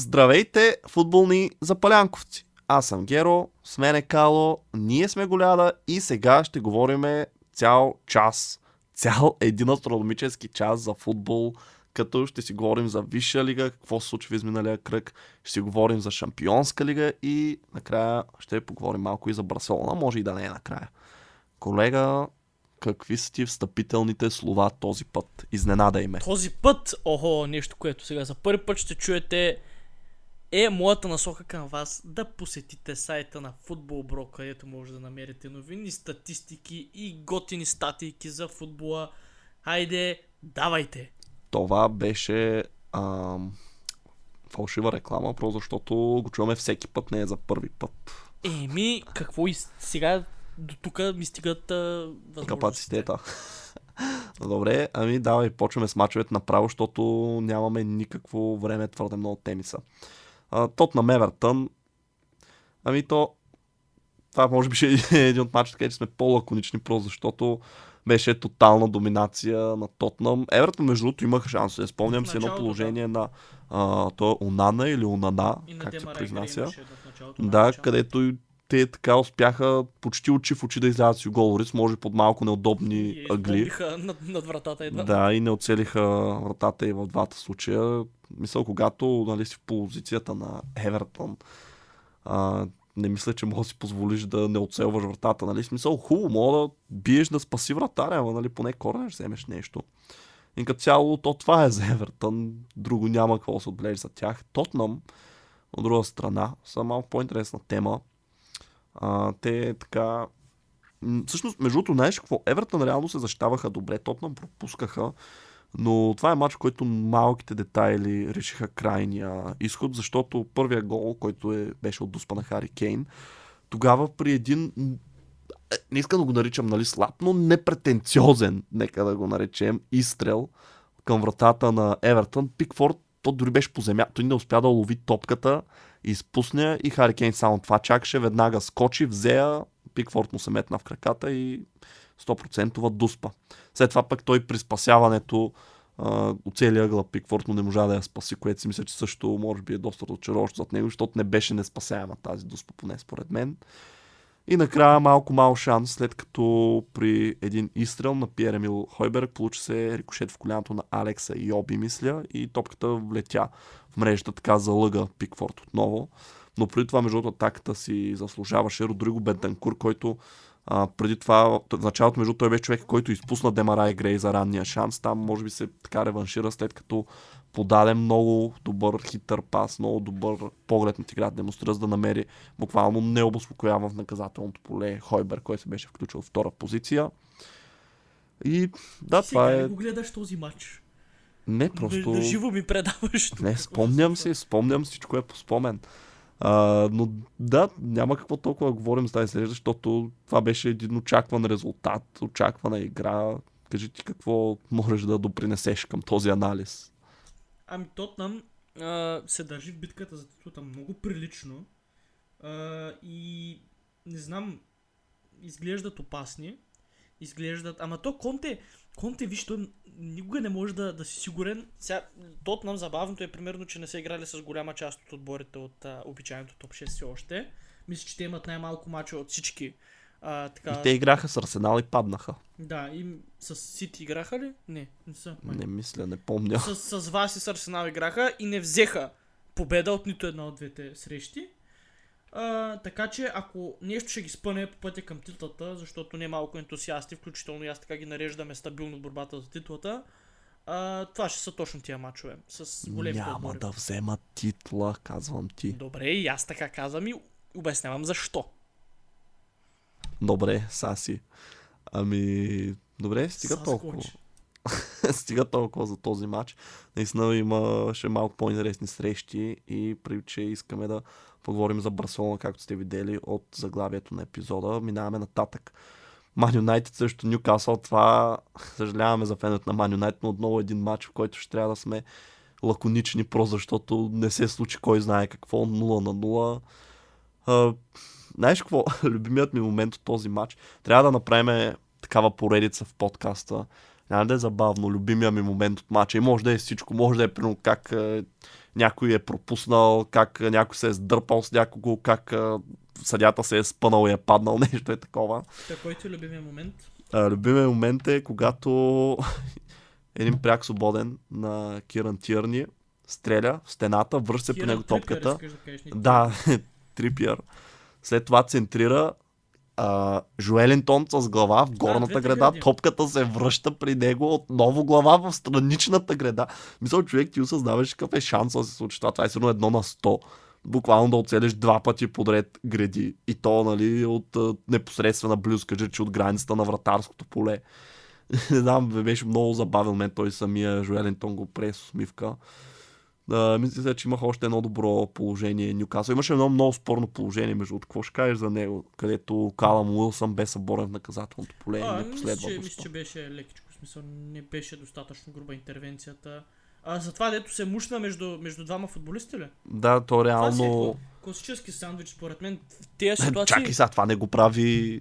здравейте, футболни запалянковци. Аз съм Геро, с мен е Кало, ние сме Голяда и сега ще говорим цял час, цял един астрономически час за футбол, като ще си говорим за Висша лига, какво се случва в изминалия кръг, ще си говорим за Шампионска лига и накрая ще поговорим малко и за Барселона, може и да не е накрая. Колега, какви са ти встъпителните слова този път? Изненадай ме. Този път, охо, нещо, което сега за първи път ще чуете, е моята насока към вас да посетите сайта на Футбол Бро, където може да намерите новини, статистики и готини статийки за футбола. Хайде, давайте! Това беше ам, фалшива реклама, просто защото го чуваме всеки път, не е за първи път. Еми, какво и сега до тук ми стигат а. Капацитета. Добре, ами давай, почваме с мачовете направо, защото нямаме никакво време, твърде много теми са. Тот на Мевертън, ами то, това може би ще е един от мачите, където сме по-лаконични, просто защото беше тотална доминация на Тотнам. Евертън, между другото, имаха шанс. Не спомням си едно положение на а, то е Унана или Унана, И на как се произнася. Да, където и те така успяха почти очи в очи да излязат с Юголорис, може под малко неудобни И ъгли. над, над вратата едва. Да, и не оцелиха вратата и в двата случая. Мисля, когато нали, си в позицията на Евертън, а, не мисля, че можеш да си позволиш да не оцелваш вратата. Нали? Смисъл, хубаво, мога да биеш да спаси вратаря, ама нали, поне корнер вземеш нещо. И като цяло, то това е за Евертън. Друго няма какво да се отбележи за тях. Тотнам, от друга страна, са малко по-интересна тема. А, те така... Всъщност, между другото, знаеш какво? Евертън реално се защитаваха добре, Тотнам пропускаха, но това е матч, който малките детайли решиха крайния изход, защото първия гол, който е, беше от дуспа на Хари Кейн, тогава при един е, не искам да го наричам нали, слаб, но непретенциозен, нека да го наречем, изстрел към вратата на Евертън. Пикфорд, то дори беше по земя. Той не успя да лови топката, изпусне и Хари Кейн само това чакаше, веднага скочи, взея, Пикфорд му се метна в краката и 100% дуспа. След това пък той при спасяването от целия ъгъл Пикфорд, но не можа да я спаси, което си мисля, че също може би е доста разочароващо зад него, защото не беше неспасяема тази дуспа, поне според мен. И накрая малко мал шанс, след като при един изстрел на Пиер Емил Хойберг получи се рикошет в коляното на Алекса и Оби, мисля, и топката влетя в мрежата, така залъга Пикфорд отново. Но преди това, между другото, атаката си заслужаваше Родриго Бентанкур, който а, преди това, в началото, между той беше човек, който изпусна Демара и Грей за ранния шанс. Там, може би, се така реваншира, след като подаде много добър хитър пас, много добър поглед на играта, демонстрира, за да намери буквално необоспокоява в наказателното поле Хойбер, който се беше включил в втора позиция. И да, Сега това е... го гледаш този матч? Не, Просто... просто... живо ми предаваш. тук. Не, спомням си, спомням си, всичко е по спомен. А, но да, няма какво толкова да говорим за тази серия, защото това беше един очакван резултат, очаквана игра. Кажи ти какво можеш да допринесеш към този анализ. Ами Тотнам а, се държи в битката за титлата много прилично а, и не знам, изглеждат опасни, изглеждат, ама то Конте, Конте виж, той никога не може да, да си сигурен. Сега, Тотнам забавното е примерно, че не са играли с голяма част от отборите от а, обичайното топ 6 все още. Мисля, че те имат най-малко мача от всички. А, така, И те играха с Арсенал и паднаха. Да, и с Сити играха ли? Не, не са. май. Не мисля, не помня. с, с вас и с Арсенал играха и не взеха победа от нито една от двете срещи. А, така че ако нещо ще ги спъне по пътя към титлата, защото не малко ентусиасти, включително и аз така ги нареждаме стабилно в борбата за титлата, а, това ще са точно тия матчове с големите Няма отбори. да взема титла, казвам ти. Добре, и аз така казвам и обяснявам защо. Добре, Саси. Ами, добре, стига Саскоч. толкова. стига толкова за този матч. Наистина имаше малко по-интересни срещи и при че искаме да поговорим за Барселона, както сте видели от заглавието на епизода, минаваме нататък. Ман Юнайтед също Ньюкасъл, това съжаляваме за феновете на Ман Юнайтед, но отново един матч, в който ще трябва да сме лаконични, про защото не се случи кой знае какво, 0 на 0. Знаеш какво? Любимият ми момент от този матч. Трябва да направим такава поредица в подкаста. Няма да е забавно. Любимия ми момент от матча. И може да е всичко. Може да е примерно как е, някой е пропуснал, как е, някой се е сдърпал с някого, как е, съдята се е спънал и е паднал. Нещо е такова. Та, който е любимия момент? А, любимия момент е когато един пряк свободен на Киран Тирни стреля в стената, връща се по него Трипиер, топката. не Да, Трипиер. След това центрира а, Жуелинтон с глава в горната двете града, гради. топката се връща при него, отново глава в страничната града. Мисля, човек ти осъзнаваш какъв е шанс да се случи това. Това е сигурно едно на 100. Буквално да оцелиш два пъти подред гради. И то, нали, от а, непосредствена близка, че от границата на вратарското поле. Не знам, беше много забавен мен той самия Жуелинтон го прес усмивка. Uh, мисля, че имах още едно добро положение Нюкасъл. Имаше едно много спорно положение, между. Какво ще кажеш за него? Където Калам Уилсън бе съборен в наказателното поле А, не мисля, че, мисля, че беше лекичко. В смисъл, не беше достатъчно груба интервенцията. А за това, дето се мушна между, между двама футболисти ли? Да, то Това си е реално... такова класически сандвич, според мен. Тези ситуации... Чакай сега, това не го прави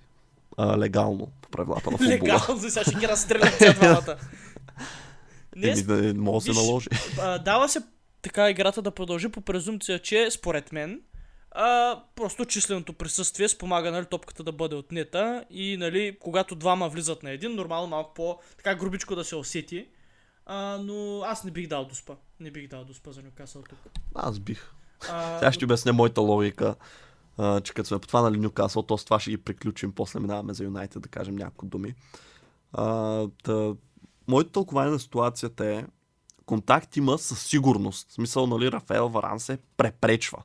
а, легално по правилата на футбола. Легално, сега ще ги разстрелят ця двамата. Не, Еми, да, може да се наложи. а, дава се така играта да продължи по презумпция, че според мен а, просто численото присъствие спомага нали, топката да бъде отнета и нали, когато двама влизат на един, нормално малко по така грубичко да се усети. А, но аз не бих дал доспа. Не бих дал доспа за Нюкасъл тук. Аз бих. А, Сега ще обясня моята логика. А, че като сме потванали Нюкасъл, то с това ще ги приключим. После минаваме за Юнайтед да кажем няколко думи. А, та, моето тълкование на ситуацията е контакт има със сигурност. В смисъл, нали, Рафаел Варан се препречва.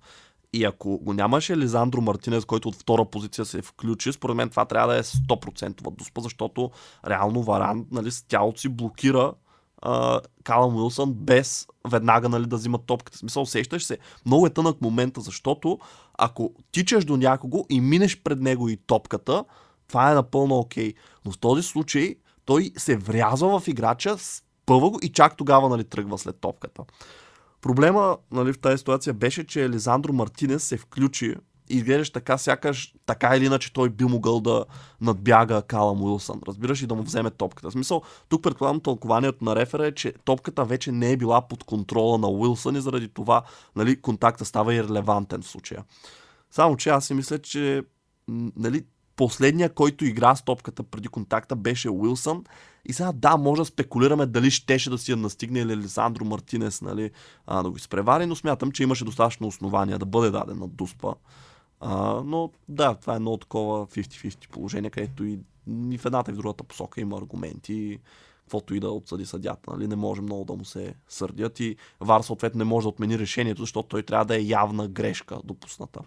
И ако го нямаше Лизандро Мартинес, който от втора позиция се включи, според мен това трябва да е 100% доспа, защото реално Варан нали, с тялото си блокира Калам Уилсън без веднага нали, да взима топката. Смисъл, усещаш се. Много е тънък момента, защото ако тичаш до някого и минеш пред него и топката, това е напълно окей. Но в този случай той се врязва в играча, спъва го и чак тогава нали, тръгва след топката. Проблема нали, в тази ситуация беше, че Елизандро Мартинес се включи и изглеждаш така, сякаш така или иначе той би могъл да надбяга Калам Уилсън. Разбираш и да му вземе топката. В смисъл, тук предполагам тълкованието на рефера е, че топката вече не е била под контрола на Уилсън и заради това нали, контакта става и релевантен в случая. Само, че аз си мисля, че нали, последния, който игра с топката преди контакта беше Уилсън. И сега да, може да спекулираме дали щеше да си я настигне или Лисандро Мартинес нали, а, да го изпревари, но смятам, че имаше достатъчно основания да бъде даден на Дуспа. А, но да, това е едно такова 50-50 положение, където и, и в едната и в другата посока има аргументи, каквото и да отсъди съдята. Нали? Не може много да му се сърдят и Вар съответно не може да отмени решението, защото той трябва да е явна грешка допусната.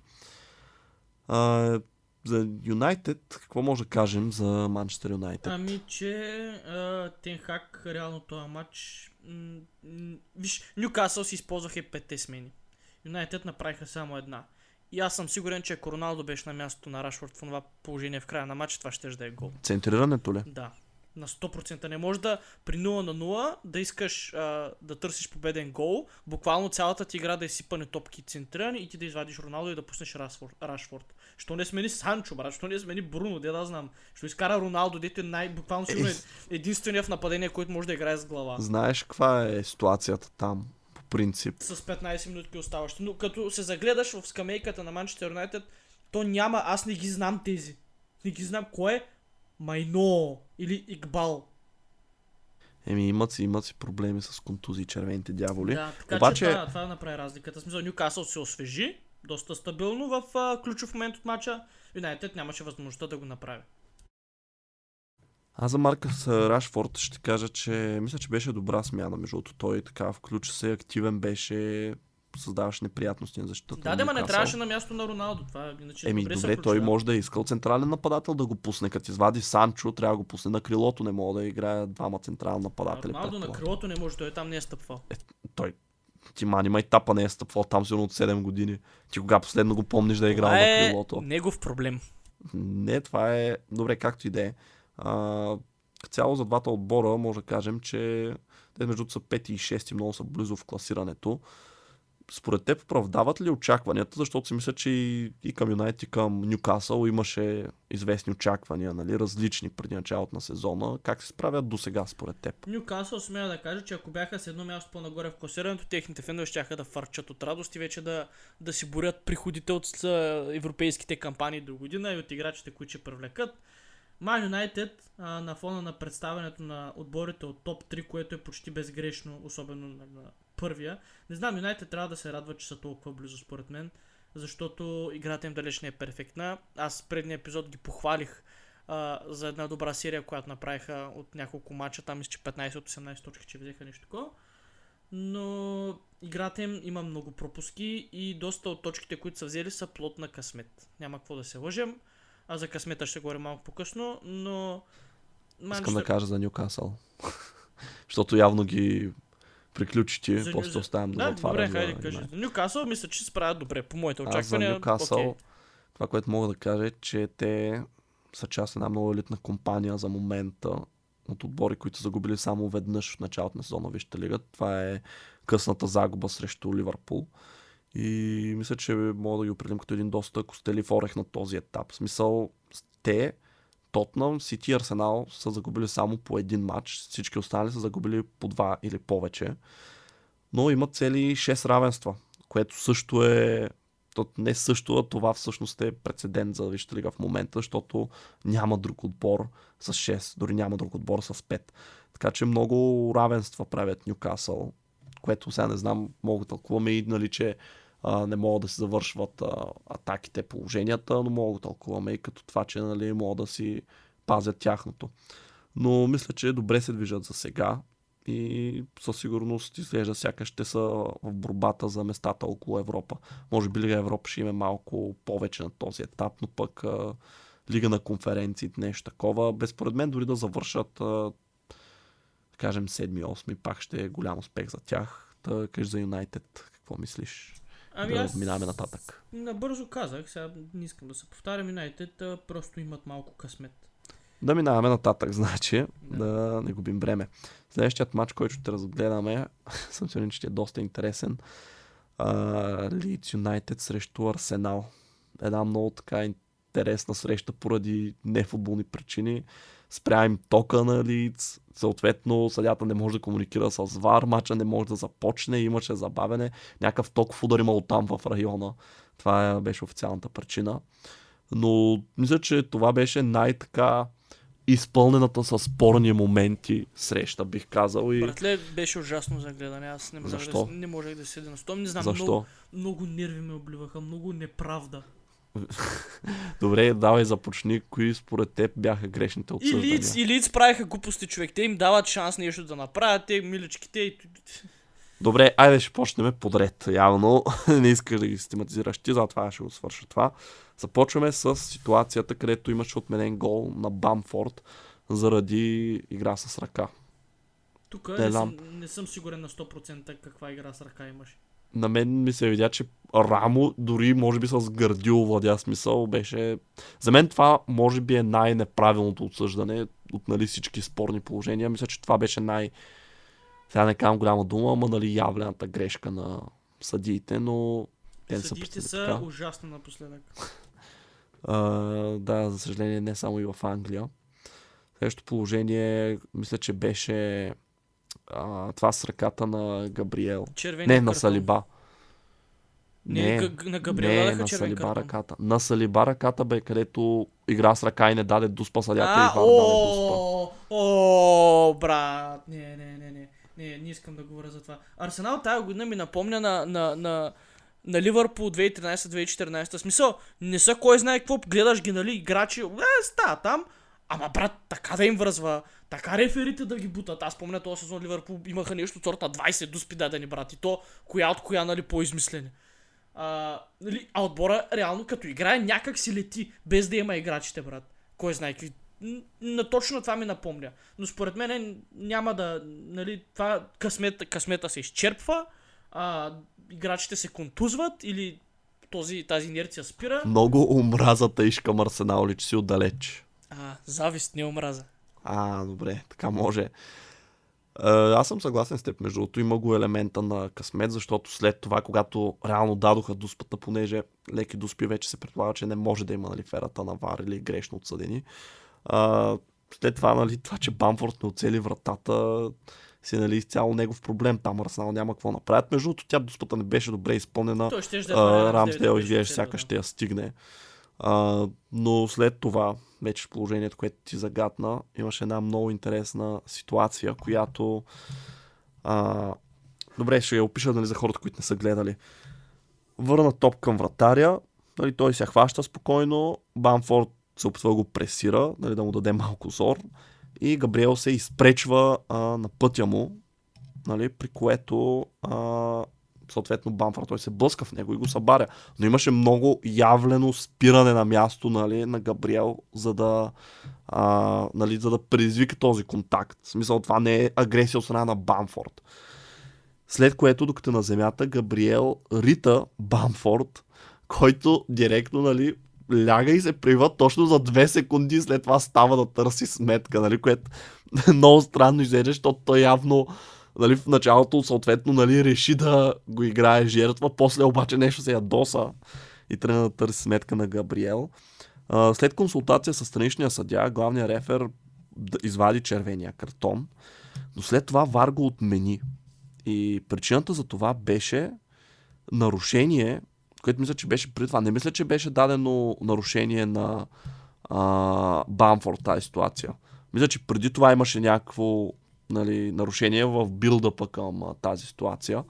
А, за Юнайтед, какво може да кажем за Манчестър Юнайтед? Ами, че а, Тенхак реално този матч... М- м- виж, Нюкасъл си използваха петте смени. Юнайтед направиха само една. И аз съм сигурен, че ако Роналдо беше на мястото на Рашфорд в това положение в края на матча, това ще да е гол. Центрирането ли? Да. На 100% не може да при 0 на 0 да искаш а, да търсиш победен гол, буквално цялата ти игра да е сипане топки и центрирани и ти да извадиш Роналдо и да пуснеш Рашфорд. Рашфорд. Що не смени Санчо, брат? Що не смени Бруно, де да знам? Що изкара Роналдо, дете най- буквално сигурно е единствения в нападение, който може да играе с глава. Знаеш каква е ситуацията там, по принцип? С 15 минутки оставащи. Но като се загледаш в скамейката на Манчестър Юнайтед, то няма, аз не ги знам тези. Не ги знам кой е Майно или Игбал. Еми, имат си, имат си проблеми с контузии червените дяволи. Да, така Обаче- че това, това направи разликата. Смисъл, Нюкасъл се освежи доста стабилно в а, ключов момент от матча. Юнайтед нямаше възможността да го направи. Аз за Маркъс Рашфорд ще кажа, че мисля, че беше добра смяна. Между другото, той така включи се, активен беше, създаваш неприятности на защитата. Да, да, ма не трябваше на място на Роналдо. Това е иначе Еми, добре, добре, той може да е искал централен нападател да го пусне. Като извади Санчо, трябва да го пусне на крилото. Не мога да играе двама централни нападатели. Роналдо на крилото не може, той там не е стъпвал. Той ти мани май тапа не е стъпвал там сигурно от 7 години. Ти кога последно го помниш да е играл Това на е крилото? негов проблем. Не, това е добре, както и да е. Цяло за двата отбора може да кажем, че те между са 5 и 6 много са близо в класирането. Според теб оправдават ли очакванията, защото си мисля, че и, и към Юнайт, и към Нюкасъл имаше известни очаквания, нали, различни преди началото на сезона. Как се справят до сега според теб? Нюкасъл смея да кажа, че ако бяха с едно място по-нагоре в класирането, техните фенове ще да фарчат от радост и вече да, да си борят приходите от европейските кампании до година и от играчите, които ще привлекат. Ман Юнайтед на фона на представянето на отборите от топ 3, което е почти безгрешно, особено на, на първия. Не знам, Юнайтед трябва да се радва, че са толкова близо според мен, защото играта им далеч не е перфектна. Аз предния епизод ги похвалих а, за една добра серия, която направиха от няколко мача. Там мисля, че 15 от 18 точки, че взеха нещо такова. Но играта им има много пропуски и доста от точките, които са взели, са плод на късмет. Няма какво да се лъжем. А за късмета ще говорим малко по-късно, но... Искам да кажа за Нюкасъл. защото явно ги приключи ти, За- после за- оставям да, Да, отварям добре, хайде кажи. Юнайтед. За Нюкасъл мисля, че се справят добре, по моите Аз за очаквания. Нюкасъл, окей. това, което мога да кажа е, че те са част една много елитна компания за момента от отбори, които са загубили само веднъж в началото на сезона Вижте лига. Това е късната загуба срещу Ливърпул. И мисля, че мога да ги определим като един доста костелив орех на този етап. В смисъл, те, Тотнам, Сити и Арсенал са загубили само по един матч. Всички останали са загубили по два или повече. Но имат цели 6 равенства, което също е не също, а това всъщност е прецедент за Висшата лига в момента, защото няма друг отбор с 6, дори няма друг отбор с 5. Така че много равенства правят Нюкасъл, което сега не знам, мога да тълкуваме и нали, че а, не могат да се завършват а, атаките, положенията, но мога да тълкуваме и като това, че нали, могат да си пазят тяхното. Но мисля, че добре се движат за сега и със сигурност изглежда сякаш ще са в борбата за местата около Европа. Може би Лига Европа ще има малко повече на този етап, но пък а, Лига на конференциите, нещо такова. Безпоред мен дори да завършат а, кажем 7-8, пак ще е голям успех за тях. Та кажи за Юнайтед, какво мислиш? Ами да аз минаваме нататък. набързо казах, сега не искам да се повтарям, Юнайтед просто имат малко късмет. Да минаваме нататък, значи, Да. да, не губим време. Следващият матч, който ще разгледаме, съм сигурен, че ще е доста интересен. Лидс Юнайтед срещу Арсенал. Една много така интересна среща поради нефутболни причини. Спря им тока на Лидс. Съответно, съдята не може да комуникира с ВАР, мача не може да започне, имаше забавене. Някакъв токов удар имало там в района. Това е- беше официалната причина. Но мисля, че това беше най-така изпълнената с спорни моменти среща, бих казал. И... Братле, беше ужасно за гледане. Аз не можех, Защо? да, не можех да седя на стом. Не знам, Защо? много, много нерви ме обливаха, много неправда. Добре, давай започни. Кои според теб бяха грешните И отсъждания? Лиц, и Лиц правиха глупости човек. Те им дават шанс нещо да направят, те миличките и... Добре, айде ще почнем подред. Явно не искаш да ги систематизираш ти, затова ще го свърша това. Започваме с ситуацията, където имаше отменен гол на Бамфорд заради игра с ръка. Тук Не не, съм, не съм сигурен на 100% каква игра с ръка имаш. На мен ми се видя, че Рамо дори може би с гърдил владя смисъл беше... За мен това може би е най-неправилното отсъждане от нали, всички спорни положения. Мисля, че това беше най... Сега не казвам голяма дума, ама нали явлената грешка на съдиите, но те са Съдиите са така. ужасни напоследък. А, да, за съжаление не само и в Англия. Следващото положение, мисля, че беше а, това с ръката на Габриел. Червени Не, на картон. Салиба. Не, Г- на Габриела не, на Салиба картон. ръката. На Салиба ръката бе, където игра с ръка и не даде дуспа съдята А, и Вар даде дуспа. о, брат, не, не, не, не, не, не искам да говоря за това. Арсенал тази година ми напомня на, на, на, на Ливърпул 2013-2014. Смисъл, не са кой знае какво, гледаш ги, нали, играчи, е, ста там, Ама брат, така да им връзва, така реферите да ги бутат. Аз помня този сезон Ливърпул имаха нещо от сорта 20 дуспи дадени брат. И то коя от коя, нали, по-измислени. А, нали, а отбора реално като играе някак си лети, без да има играчите, брат. Кой знае какви на точно това ми напомня. Но според мен няма да, нали, това късмет, късмета се изчерпва, а, играчите се контузват или този, тази инерция спира. Много омраза тъж към Арсенал, че си отдалеч. А, завист, не омраза. А, добре, така може. Аз съм съгласен с теб, между другото. Има го елемента на късмет, защото след това, когато реално дадоха дуспата, понеже леки дуспи вече се предполага, че не може да има нали, ферата на вар или грешно отсъдени. А, след това, нали, това, че Бамфорд не оцели вратата, си нали, изцяло негов проблем. Там Арсенал няма какво направят. Между другото, тя дуспата не беше добре изпълнена. Той ще Рамсдел изглежда сякаш ще я стигне. А, но след това, вече положението, което ти загадна, имаше една много интересна ситуация, която а, добре, ще я опиша нали, за хората, които не са гледали. Върна топ към вратаря, нали, той се хваща спокойно, Бамфорд се опитва да го пресира, нали, да му даде малко зор и Габриел се изпречва а, на пътя му, нали, при което а, съответно Бамфър той се блъска в него и го събаря. Но имаше много явлено спиране на място нали, на Габриел, за да, а, нали, за да предизвика този контакт. В смисъл това не е агресия от страна на Бамфорд. След което, докато е на земята, Габриел рита Бамфорд, който директно нали, ляга и се прива точно за две секунди, след това става да търси сметка, нали, което много странно изглежда, защото той явно нали, в началото съответно нали, реши да го играе жертва, после обаче нещо се ядоса и трябва да търси сметка на Габриел. След консултация с страничния съдя, главният рефер извади червения картон, но след това Вар го отмени. И причината за това беше нарушение, което мисля, че беше при това. Не мисля, че беше дадено нарушение на а, Бамфорд тази ситуация. Мисля, че преди това имаше някакво нали, нарушение в билдъпа към а, тази ситуация.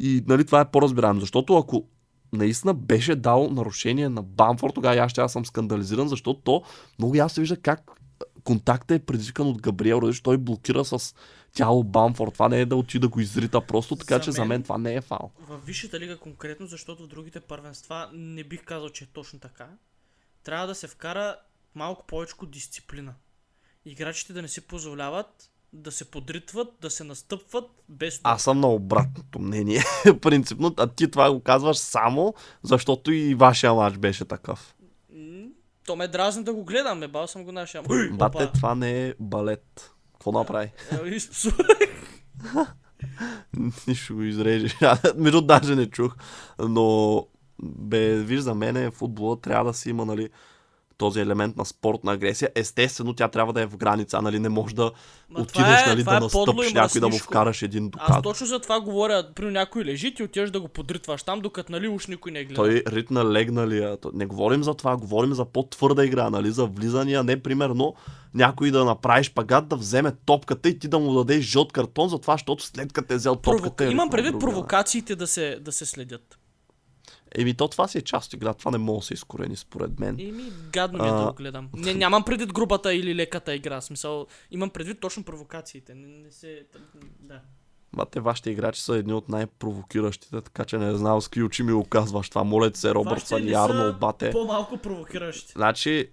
И нали, това е по-разбираемо, защото ако наистина беше дал нарушение на Бамфорд, тогава аз ще аз съм скандализиран, защото то много ясно се вижда как контактът е предизвикан от Габриел, защото той блокира с тяло Бамфорд. Това не е да отида да го изрита просто, така за че мен, за мен това не е фал. В Висшата лига конкретно, защото в другите първенства не бих казал, че е точно така. Трябва да се вкара малко повече дисциплина. Играчите да не си позволяват да се подритват, да се настъпват без... Аз съм на обратното мнение, принципно. А ти това го казваш само, защото и вашия матч беше такъв. То ме дразни да го гледам, бал съм го нашия. Бате, това не е балет. Какво направи? Е, Нищо го изрежеш. Между даже не чух. Но, бе, виж, за мен футбола трябва да си има, нали, този елемент на спортна агресия. Естествено, тя трябва да е в граница, нали? Не може да Ма отидеш, е, нали, да е настъпиш някой да му вкараш един докат. Аз точно за това говоря. При някой лежи, ти отиваш да го подритваш там, докато нали уж никой не гледа. Той ритна легналия. Не говорим за това, говорим за по-твърда игра, нали? За влизания, не примерно някой да направиш пагат, да вземе топката и ти да му дадеш жълт картон за това, защото след като е взел топката. Провок... Е Имам предвид провокациите да се, да се следят. Еми, то това си е част от игра. Това не може да се изкорени, според мен. Еми, гадно ми е да го гледам. Не, нямам предвид грубата или леката игра. Смисъл, имам предвид точно провокациите. Не, не се... Да. Бате, вашите играчи са едни от най-провокиращите, така че не знам с какви очи ми го казваш това. Моля се, Робъртсън и Арнолд, бате. По-малко провокиращи. Значи,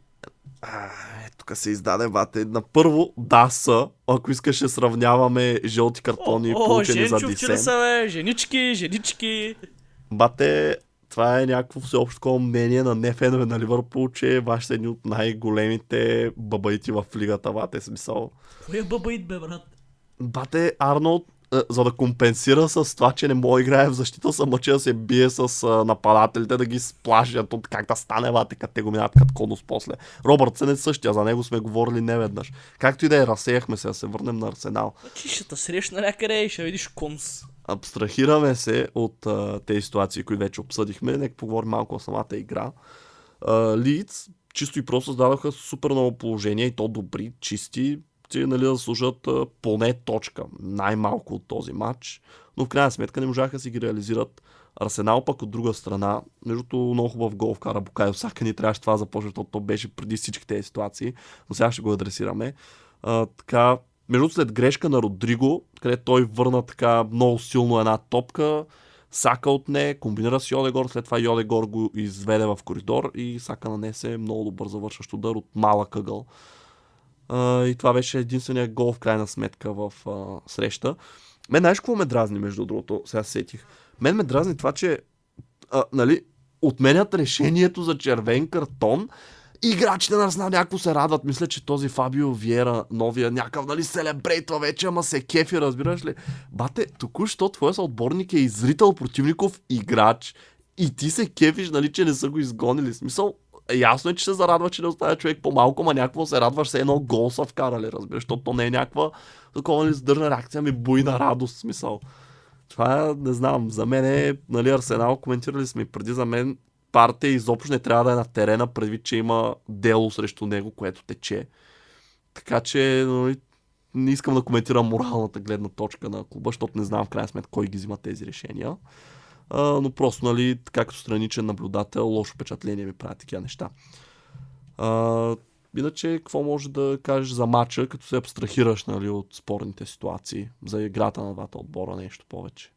а, е, тук се издаде, бате. На първо, да са, ако искаш да сравняваме жълти картони, о, получени о, за дисен. са, бе, женички, женички. Бате, това е някакво всеобщо такова мнение на нефенове на Ливърпул, че ваши са едни от най-големите бабаити в лигата, бате, смисъл. Кой е бабаит, бе, брат? Бате, Арнолд, е, за да компенсира с това, че не мога да играе в защита, са мъчи да се бие с нападателите, да ги сплашат от как да стане, бате, като те го минат като конус после. Робърт се не същия, за него сме говорили неведнъж. Както и да е, разсеяхме се, да се върнем на Арсенал. Ще те срещна някъде и ще видиш конус абстрахираме се от а, тези ситуации, които вече обсъдихме. Нека поговорим малко о самата игра. Лиц чисто и просто създадоха супер много положения и то добри, чисти, нали, да служат поне точка, най-малко от този матч. Но в крайна сметка не можаха да си ги реализират Арсенал пък от друга страна, между много хубав гол вкара Букайо Сака, ни трябваше това да започне, защото то беше преди всички тези ситуации, но сега ще го адресираме. А, така, между след грешка на Родриго, където той върна така много силно една топка, Сака отне, комбинира с Йодегор, след това Йодегор го изведе в коридор и Сака нанесе много добър завършващ удар от малък ъгъл. И това беше единствения гол в крайна сметка в а, среща. Мен знаеш какво ме дразни, между другото, сега се сетих. Мен ме дразни това, че а, нали, отменят решението за червен картон играчите на Арсенал някакво се радват. Мисля, че този Фабио Виера, новия, някакъв, нали, селебрейтва вече, ама се кефи, разбираш ли? Бате, току-що твоя съотборник е изритал противников играч и ти се кефиш, нали, че не са го изгонили. Смисъл, ясно е, че се зарадва, че не оставя човек по-малко, ма някакво се радваш, се едно гол са вкарали, разбираш, защото то не е някаква такова нали, задържна реакция, ми буйна радост, смисъл. Това не знам, за мен е, нали, Арсенал, коментирали сме преди за мен, партия изобщо не трябва да е на терена, предвид, че има дело срещу него, което тече. Така че нали, не искам да коментирам моралната гледна точка на клуба, защото не знам в крайна сметка кой ги взима тези решения. А, но просто, нали, така като страничен наблюдател, лошо впечатление ми правят такива неща. А, иначе, какво може да кажеш за матча, като се абстрахираш нали, от спорните ситуации, за играта на двата отбора, нещо повече?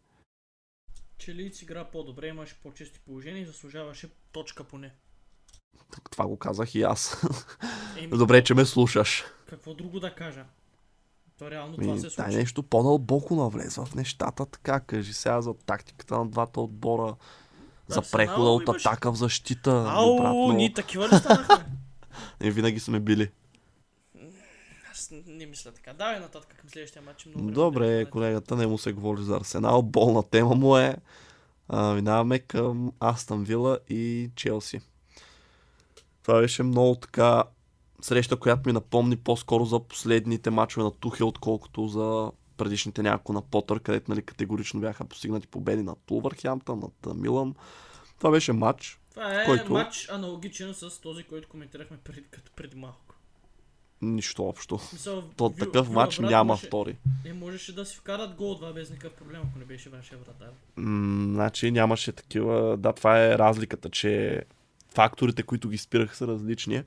че Лиц игра по-добре, имаше по-чести положения и заслужаваше точка поне. Това го казах и аз. Еми, Добре, че ме слушаш. Какво друго да кажа? То реално това се случва. Дай нещо по-дълбоко навлезва в нещата, така. Кажи сега за тактиката на двата отбора. Да, за прехода от имаш... атака в защита. Ау, обратно. ние такива ли станахме? Не, винаги сме били. Аз не мисля така. Давай нататък към следващия матч. Много Добре, колегата не му се говори за Арсенал. Болна тема му е. А, минаваме към Астън Вила и Челси. Това беше много така среща, която ми напомни по-скоро за последните мачове на Тухел, отколкото за предишните няколко на Потър, където нали, категорично бяха постигнати победи над Тулвърхемптън, над Милан. Това беше матч. Това е който... матч аналогичен с този, който коментирахме преди, като преди малко нищо общо. Смисъл, То ви, такъв матч брат, няма може, втори. Не можеше да си вкарат гол два без никакъв проблем, ако не беше вашия вратар. М- значи нямаше такива. Да, това е разликата, че факторите, които ги спираха са различни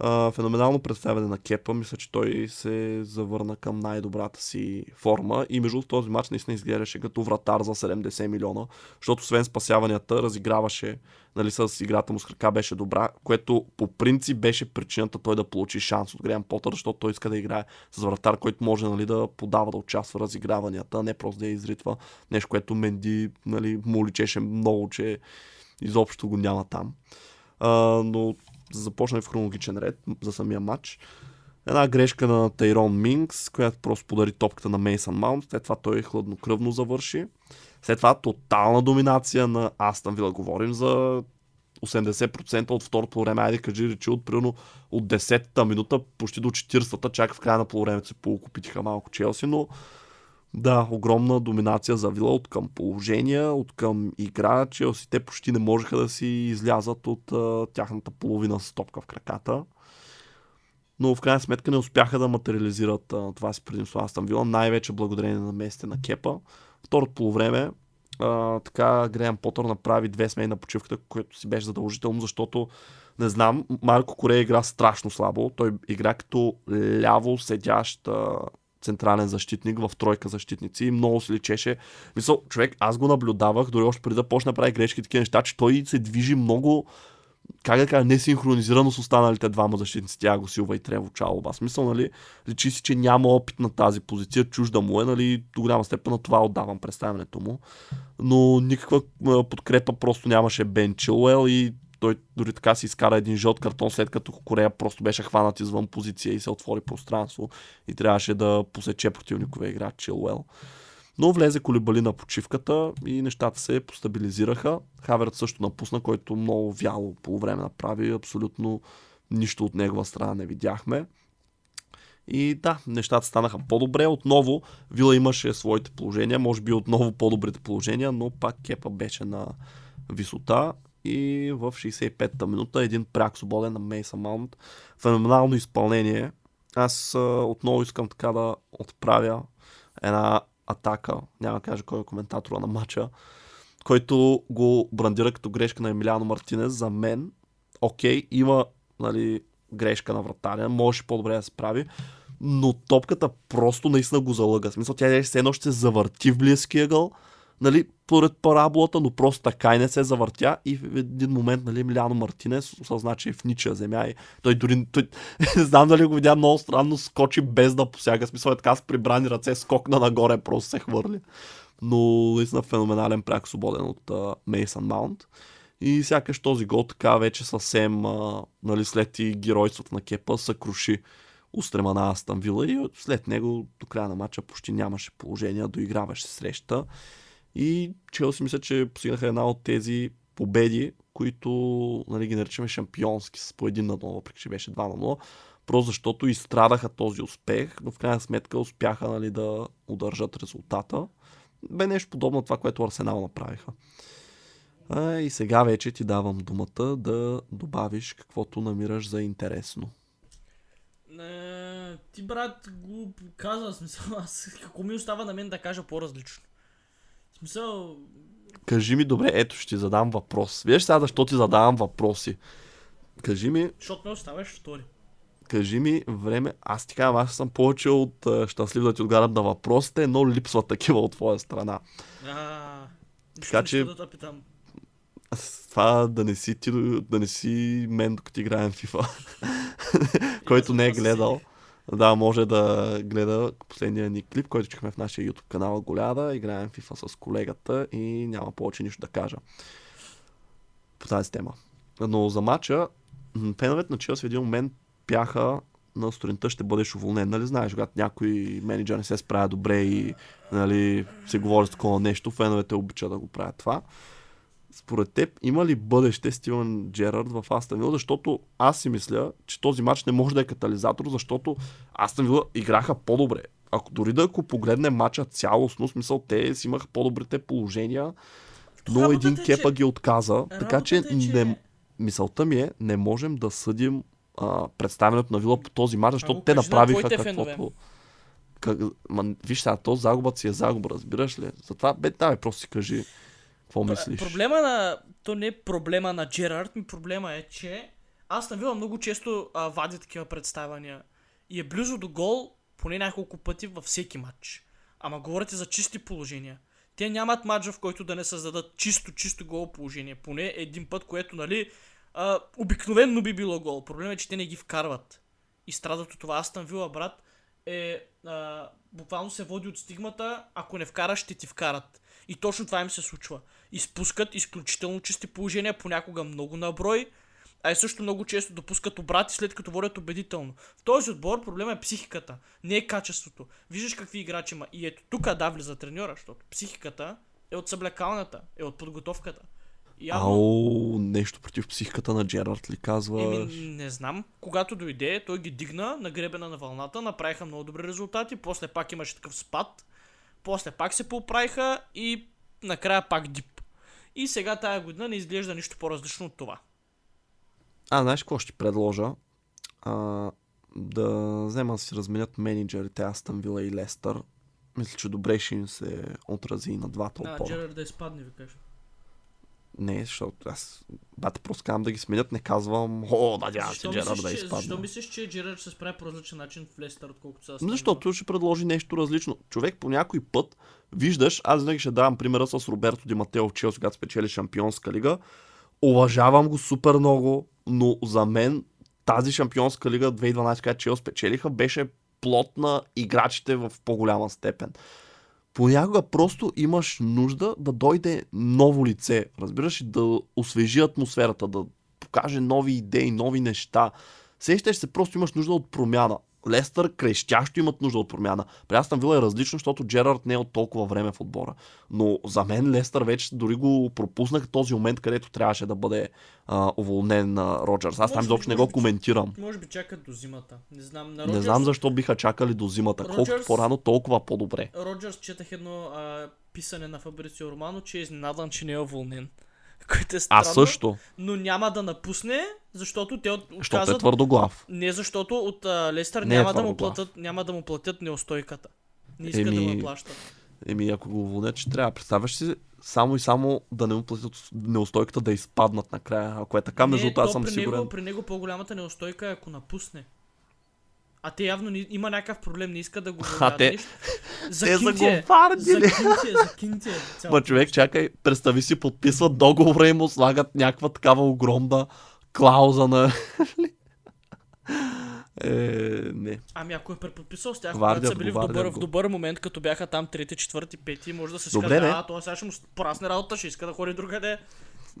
а, феноменално представяне на Кепа. Мисля, че той се завърна към най-добрата си форма и между този матч наистина изглеждаше като вратар за 70 милиона, защото освен спасяванията разиграваше, нали, с играта му с крака беше добра, което по принцип беше причината той да получи шанс от Греъм Потър, защото той иска да играе с вратар, който може нали, да подава, да участва в разиграванията, не просто да я изритва. Нещо, което Менди нали, му личеше много, че изобщо го няма там. Uh, но започна в хронологичен ред за самия матч. Една грешка на Тейрон Минкс, която просто подари топката на Мейсън Маунт. След това той хладнокръвно завърши. След това тотална доминация на Астан Вила. Говорим за 80% от второто време. Айде кажи речи от примерно от 10-та минута почти до 40-та, чак в края на полувремето се полукопитиха малко Челси, но да, огромна доминация за Вила от към положения, от към игра. Челси те почти не можеха да си излязат от а, тяхната половина с топка в краката. Но в крайна сметка не успяха да материализират а, това си предимство Астан Вила, най-вече благодарение на местите на Кепа. Второто полувреме а, така Греъм Потър направи две смени на почивката, което си беше задължително, защото не знам, Марко Корея игра страшно слабо. Той игра като ляво седящ централен защитник в тройка защитници и много се личеше. Мисъл, човек, аз го наблюдавах, дори още преди да почне да прави грешки такива неща, че той се движи много как да кажа, несинхронизирано с останалите двама защитници, Тяго Силва и Трево Чалоба. Смисъл, нали, личи си, че няма опит на тази позиция, чужда му е, нали, до голяма степен на това отдавам представянето му. Но никаква подкрепа просто нямаше Бен Чилуел и той дори така си изкара един жълт картон, след като Корея просто беше хванат извън позиция и се отвори пространство и трябваше да посече противниковия играч Чилуел. Но влезе колебали на почивката и нещата се постабилизираха. Хаверът също напусна, който много вяло по време направи. Абсолютно нищо от негова страна не видяхме. И да, нещата станаха по-добре. Отново Вила имаше своите положения, може би отново по-добрите положения, но пак Кепа беше на висота и в 65-та минута един пряк свободен на Мейса Маунт. Феноменално изпълнение. Аз а, отново искам така да отправя една атака, няма да кажа кой е коментатора на матча, който го брандира като грешка на Емилиано Мартинес, за мен, окей, има нали, грешка на вратаря, може по-добре да се прави, но топката просто наистина го залъга. В смисъл, тя е все едно ще завърти в близкия гъл, нали, поред параболата, но просто така и не се завъртя и в един момент, нали, Миляно Мартинес осъзна, че е в ничия земя и той дори, той, не знам дали го видя много странно, скочи без да посяга, смисъл е така с прибрани ръце, скокна нагоре, просто се хвърли. Но наистина феноменален пряк свободен от Мейсън uh, Маунт. И сякаш този гол така вече съвсем, uh, нали, след и геройството на Кепа, съкруши устрема на Астан Вила и след него до края на матча почти нямаше положение, доиграваше среща. И Челси мисля, че постигнаха една от тези победи, които нали, ги наричаме шампионски с по един на 0, въпреки че беше 2 на 0, просто защото изстрадаха този успех, но в крайна сметка успяха нали, да удържат резултата. Бе нещо подобно на това, което Арсенал направиха. А, и сега вече ти давам думата да добавиш каквото намираш за интересно. Не, ти брат го каза, смисъл, аз какво ми остава на мен да кажа по-различно. В смисъл... Кажи ми, добре, ето ще ти задам въпрос. Виж сега защо ти задавам въпроси. Кажи ми... Защото ме оставаш втори. Кажи ми време, аз ти казвам, аз съм повече от uh, щастлив да ти отгарям на въпросите, но липсват такива от твоя страна. А, така че... Да питам. Това да не си ти, да не си мен, докато играем FIFA. Който не е гледал. Да, може да гледа последния ни клип, който чухме в нашия YouTube канал Голяда. Играем FIFA с колегата и няма повече нищо да кажа по тази тема. Но за матча, феновете на Челси в един момент бяха на сутринта ще бъдеш уволнен. Нали знаеш, когато някой менеджер не се справя добре и нали, се говори с такова нещо, феновете обичат да го правят това според теб има ли бъдеще Стивен Джерард в Астан Вила? Защото аз си мисля, че този матч не може да е катализатор, защото Астан Вила играха по-добре. Ако дори да ако погледнем матча цялостно, смисъл те си имаха по-добрите положения, но един е, кепа че... ги отказа. Така че, че... Не, мисълта ми е, не можем да съдим а, представянето на Вила по този матч, защото те направиха на каквото... Как, ма, виж сега, то загубата си е загуба, разбираш ли? Затова, бе, давай, просто си кажи. Какво мислиш? Проблема на... То не е проблема на Джерард, ми проблема е, че аз навивам много често а, вади такива представания. И е близо до гол поне няколко пъти във всеки матч. Ама говорите за чисти положения. Те нямат матч, в който да не създадат чисто, чисто гол положение. Поне един път, което, нали, а, обикновенно би било гол. Проблемът е, че те не ги вкарват. И страдат от това. Астан Вила, брат, е, а, буквално се води от стигмата, ако не вкараш, ще ти вкарат. И точно това им се случва. Изпускат изключително чисти положения, понякога много наброй, а и също много често допускат обрати след като водят убедително. В този отбор проблема е психиката, не е качеството. Виждаш какви играчи има. И ето тук да влиза треньора, защото психиката е от съблекалната, е от подготовката. Явно... Ау, нещо против психиката на Джерард ли казва? Еми, не знам. Когато дойде, той ги дигна на гребена на вълната, направиха много добри резултати, после пак имаше такъв спад, после пак се поправиха и накрая пак дип. И сега тая година не изглежда нищо по-различно от това. А, знаеш какво ще предложа? А, да взема да си разменят менеджерите Астън Вила и Лестър. Мисля, че добре ще им се отрази на двата отбора. Да, Джерар да изпадне, ви кажа. Не, защото аз бате просто казвам да ги сменят, не казвам, о, надявам се Джерар да изпадне. Защо мислиш, че Джерар ще се справи по различен начин в Лестър, отколкото са Защото ще предложи нещо различно. Човек по някой път виждаш, аз винаги ще давам примера с Роберто Ди Матео в Челси, когато спечели Шампионска лига. Уважавам го супер много, но за мен тази Шампионска лига 2012, когато Челси спечелиха, беше плод на играчите в по-голяма степен понякога просто имаш нужда да дойде ново лице, разбираш, да освежи атмосферата, да покаже нови идеи, нови неща. Сещаш се, просто имаш нужда от промяна. Лестър крещящо имат нужда от промяна. При Астан Вила е различно, защото Джерард не е от толкова време в отбора. Но за мен Лестър вече дори го пропуснах този момент, където трябваше да бъде а, уволнен на Роджерс. Аз там изобщо не го коментирам. Може би чакат до зимата. Не знам, на Роджерс... Не знам защо биха чакали до зимата. Роджерс... Колкото по-рано, толкова по-добре. Роджерс четах едно а, писане на Фабрицио Романо, че е изненадан, че не е уволнен. Което е странно, а също. Но няма да напусне, защото те от, защото е твърдоглав. Не, защото от а, Лестър не е няма, е да му платят, няма да му платят неустойката. Не искат Еми... да му плащат. Еми, ако го уволнят, че трябва. Представяш си само и само да не му платят неустойката да изпаднат накрая. Ако е така, между другото, аз то съм при сигурен. Него, при него по-голямата неустойка е ако напусне. А те явно ни, има някакъв проблем, не иска да го А, те- нищо. Те са кинтие. го вардили. За кинтие, за кинтие. цялото Ма човек, чакай, представи си, подписват договора и му слагат някаква такава огромна клауза на... е, не. Ами ако е преподписал с тях, когато са били в добър, в добър момент, като бяха там трети, четвърти, пети, може да се си каже, а, това сега ще му порасне работа, ще иска да ходи другаде.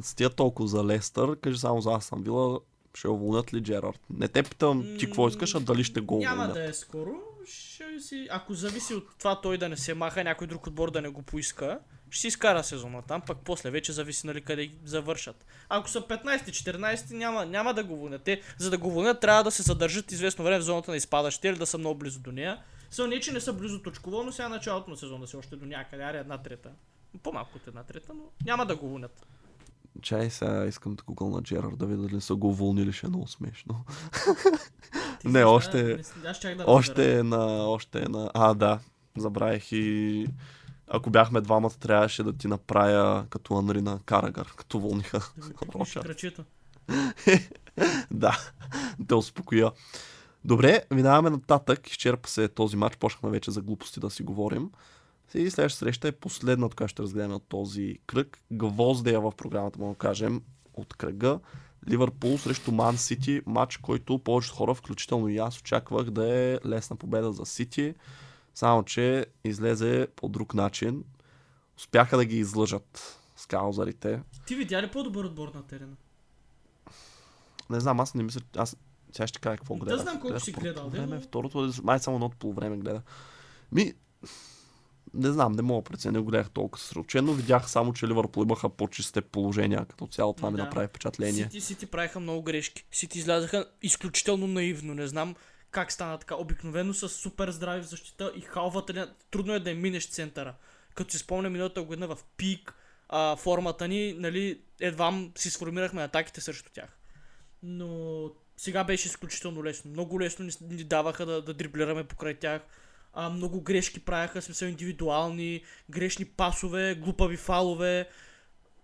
С тия толкова за Лестър, кажи само за аз съм била, ще уволнят ли Джерард? Не те питам ти какво искаш, а дали ще го Няма уволнят. да е скоро. Ще си... Ако зависи от това той да не се маха, някой друг отбор да не го поиска, ще си изкара сезона там, пък после вече зависи нали къде завършат. Ако са 15-14, няма, няма да го вълнят. Те, за да го вълнят, трябва да се задържат известно време в зоната на изпадащите или да са много близо до нея. Са не, че не са близо точково, но сега началото на сезона си още до някъде, аре една трета. По-малко от една трета, но няма да го вълнят. Чай сега искам да гугълна Джерард да видя дали са го уволнили, ще е много смешно. Не, още- да, да. Още е на... Още е на... А, да. Забравих и... Ако бяхме двамата, трябваше да ти направя като Анри на Карагар, като Да пипнеш Роча. да, те успокоя. Добре, минаваме нататък. Изчерпа се този матч. Почнахме вече за глупости да си говорим. И следващата среща е последната, която ще разгледаме от този кръг. Гвоздея в програмата, му да кажем, от кръга. Ливърпул срещу Ман Сити. Матч, който повечето хора, включително и аз, очаквах да е лесна победа за Сити. Само, че излезе по друг начин. Успяха да ги излъжат скаузарите. Ти видя ли по-добър отбор на терена? Не знам, аз не мисля. Аз сега ще кажа какво Да гледах. знам колко Гледах си гледал, да, Време, второто, май само едното полувреме гледа. Ми, не знам, не мога да преценя, не го гледах толкова съсредоточено. Видях само, че Ливърпул имаха по-чисте положения. Като цяло това ми Да. направи впечатление. Сити, Сити правиха много грешки. Сити излязаха изключително наивно. Не знам как стана така. Обикновено са супер здрави в защита и халвата трудно е да им минеш центъра. Като си спомня миналата година в пик а, формата ни, нали, едва си сформирахме атаките срещу тях. Но сега беше изключително лесно. Много лесно ни, ни даваха да, да дриблираме покрай тях. А, много грешки правяха, смисъл индивидуални, грешни пасове, глупави фалове.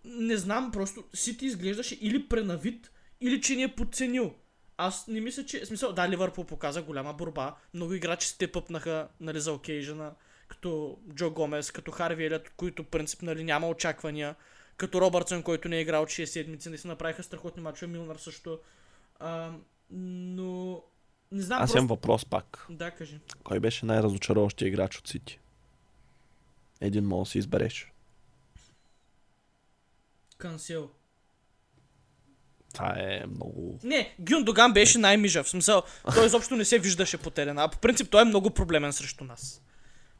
Не знам, просто Сити изглеждаше или пренавид, или че ни е подценил. Аз не мисля, че... Смисъл, да, Ливърпул показа голяма борба. Много играчи се пъпнаха, нали, за окейжена. Като Джо Гомес, като Харви Елят, от които принцип, нали, няма очаквания. Като Робъртсън, който не е играл от 6 седмици, не се направиха страхотни мачове. Милнар също. А, но... Не знам, Аз просто... имам въпрос пак. Да, кажи. Кой беше най-разочароващия играч от Сити? Един да си избереш. Кансел. Това е много... Не, Гюндоган беше най-мижав. В смисъл, той изобщо не се виждаше по терена. А по принцип той е много проблемен срещу нас.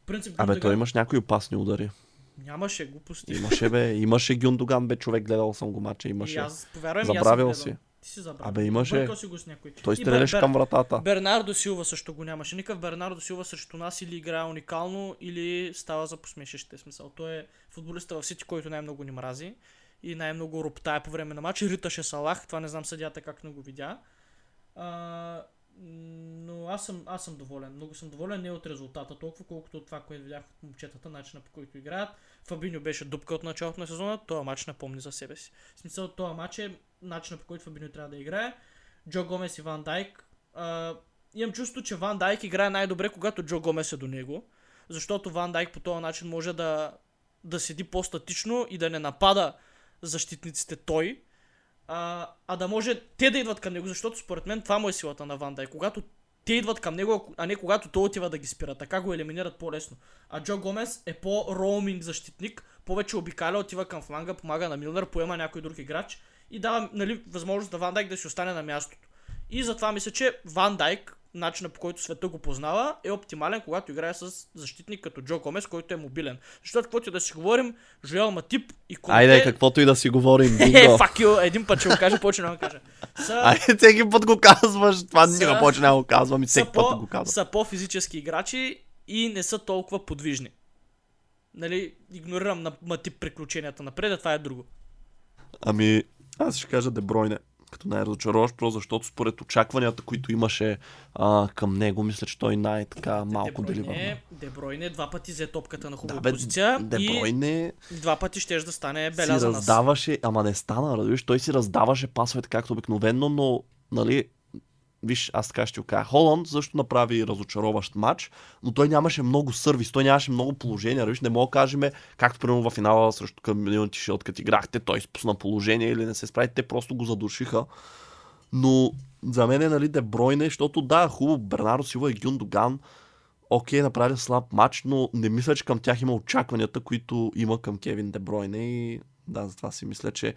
Принцип, Абе, Гюндоган- той имаш някои опасни удари. Нямаше глупости. Имаше, бе, имаше Гюндоган, бе, човек, гледал съм го мача, И имаше. аз, ми, аз съм Забравил гледал. си. Ти си забравил. Абе, имаше. Бъркал си го с някой. Той И стреляше Бер- към вратата. Бернардо Силва също го нямаше. Никакъв Бернардо Силва срещу нас или играе уникално, или става за посмешище. Смисъл. Той е футболиста в Сити, който най-много ни мрази и най-много роптае по време на матч. И риташе Салах, това не знам съдята как не го видя. А, но аз съм, аз съм доволен. Много съм доволен не от резултата, толкова колкото от това, което видях от момчетата, начина по който играят. Фабиньо беше дупка от началото на сезона, този матч напомни за себе си. В смисъл, този матч е начина по който Фабиньо трябва да играе. Джо Гомес и Ван Дайк. А, имам чувство, че Ван Дайк играе най-добре, когато Джо Гомес е до него. Защото Ван Дайк по този начин може да, да седи по-статично и да не напада защитниците той, а, а да може те да идват към него, защото според мен това му е силата на Ван Дайк. Когато те идват към него, а не когато той отива да ги спира. Така го елиминират по-лесно. А Джо Гомес е по-роуминг защитник, повече обикаля, отива към фланга, помага на Милнер, поема някой друг играч и дава нали, възможност на Ван Дайк да си остане на мястото. И затова мисля, че Ван Дайк, начинът по който света го познава, е оптимален, когато играе с защитник като Джо Гомес, който е мобилен. Защото каквото и да си говорим, Жоел Матип и Конте... Айде, каквото и да си говорим, Е, бинго. fuck you, един път ще го кажа, повече не го кажа. Са, Айде, всеки път го казваш. Това Са- никога повече няма го казвам и всеки път по, го казвам. са по-физически играчи и не са толкова подвижни. Нали, игнорирам на Матип приключенията напред, а това е друго. Ами, аз ще кажа Дебройне. като най-разочароващ, просто защото според очакванията, които имаше а, към него, мисля, че той най-така малко деливърна. Дебройне, Дебройне два пъти взе топката на хубава Да, бе, позиция Дебройне и два пъти ще да стане си беля за нас. раздаваше, ама не стана, разбираш, той си раздаваше пасовете както обикновено, но, нали, виж, аз така ще кажа. Холанд също направи разочароващ матч, но той нямаше много сървис, той нямаше много положения. Виж, не мога да кажем, както примерно в финала срещу Community Shield, като играхте, той спусна положение или не се справи, те просто го задушиха. Но за мен е, нали, Дебройне, защото да, хубаво, Бернаро Силва и Гюндоган, окей, направили слаб матч, но не мисля, че към тях има очакванията, които има към Кевин Дебройне и да, затова си мисля, че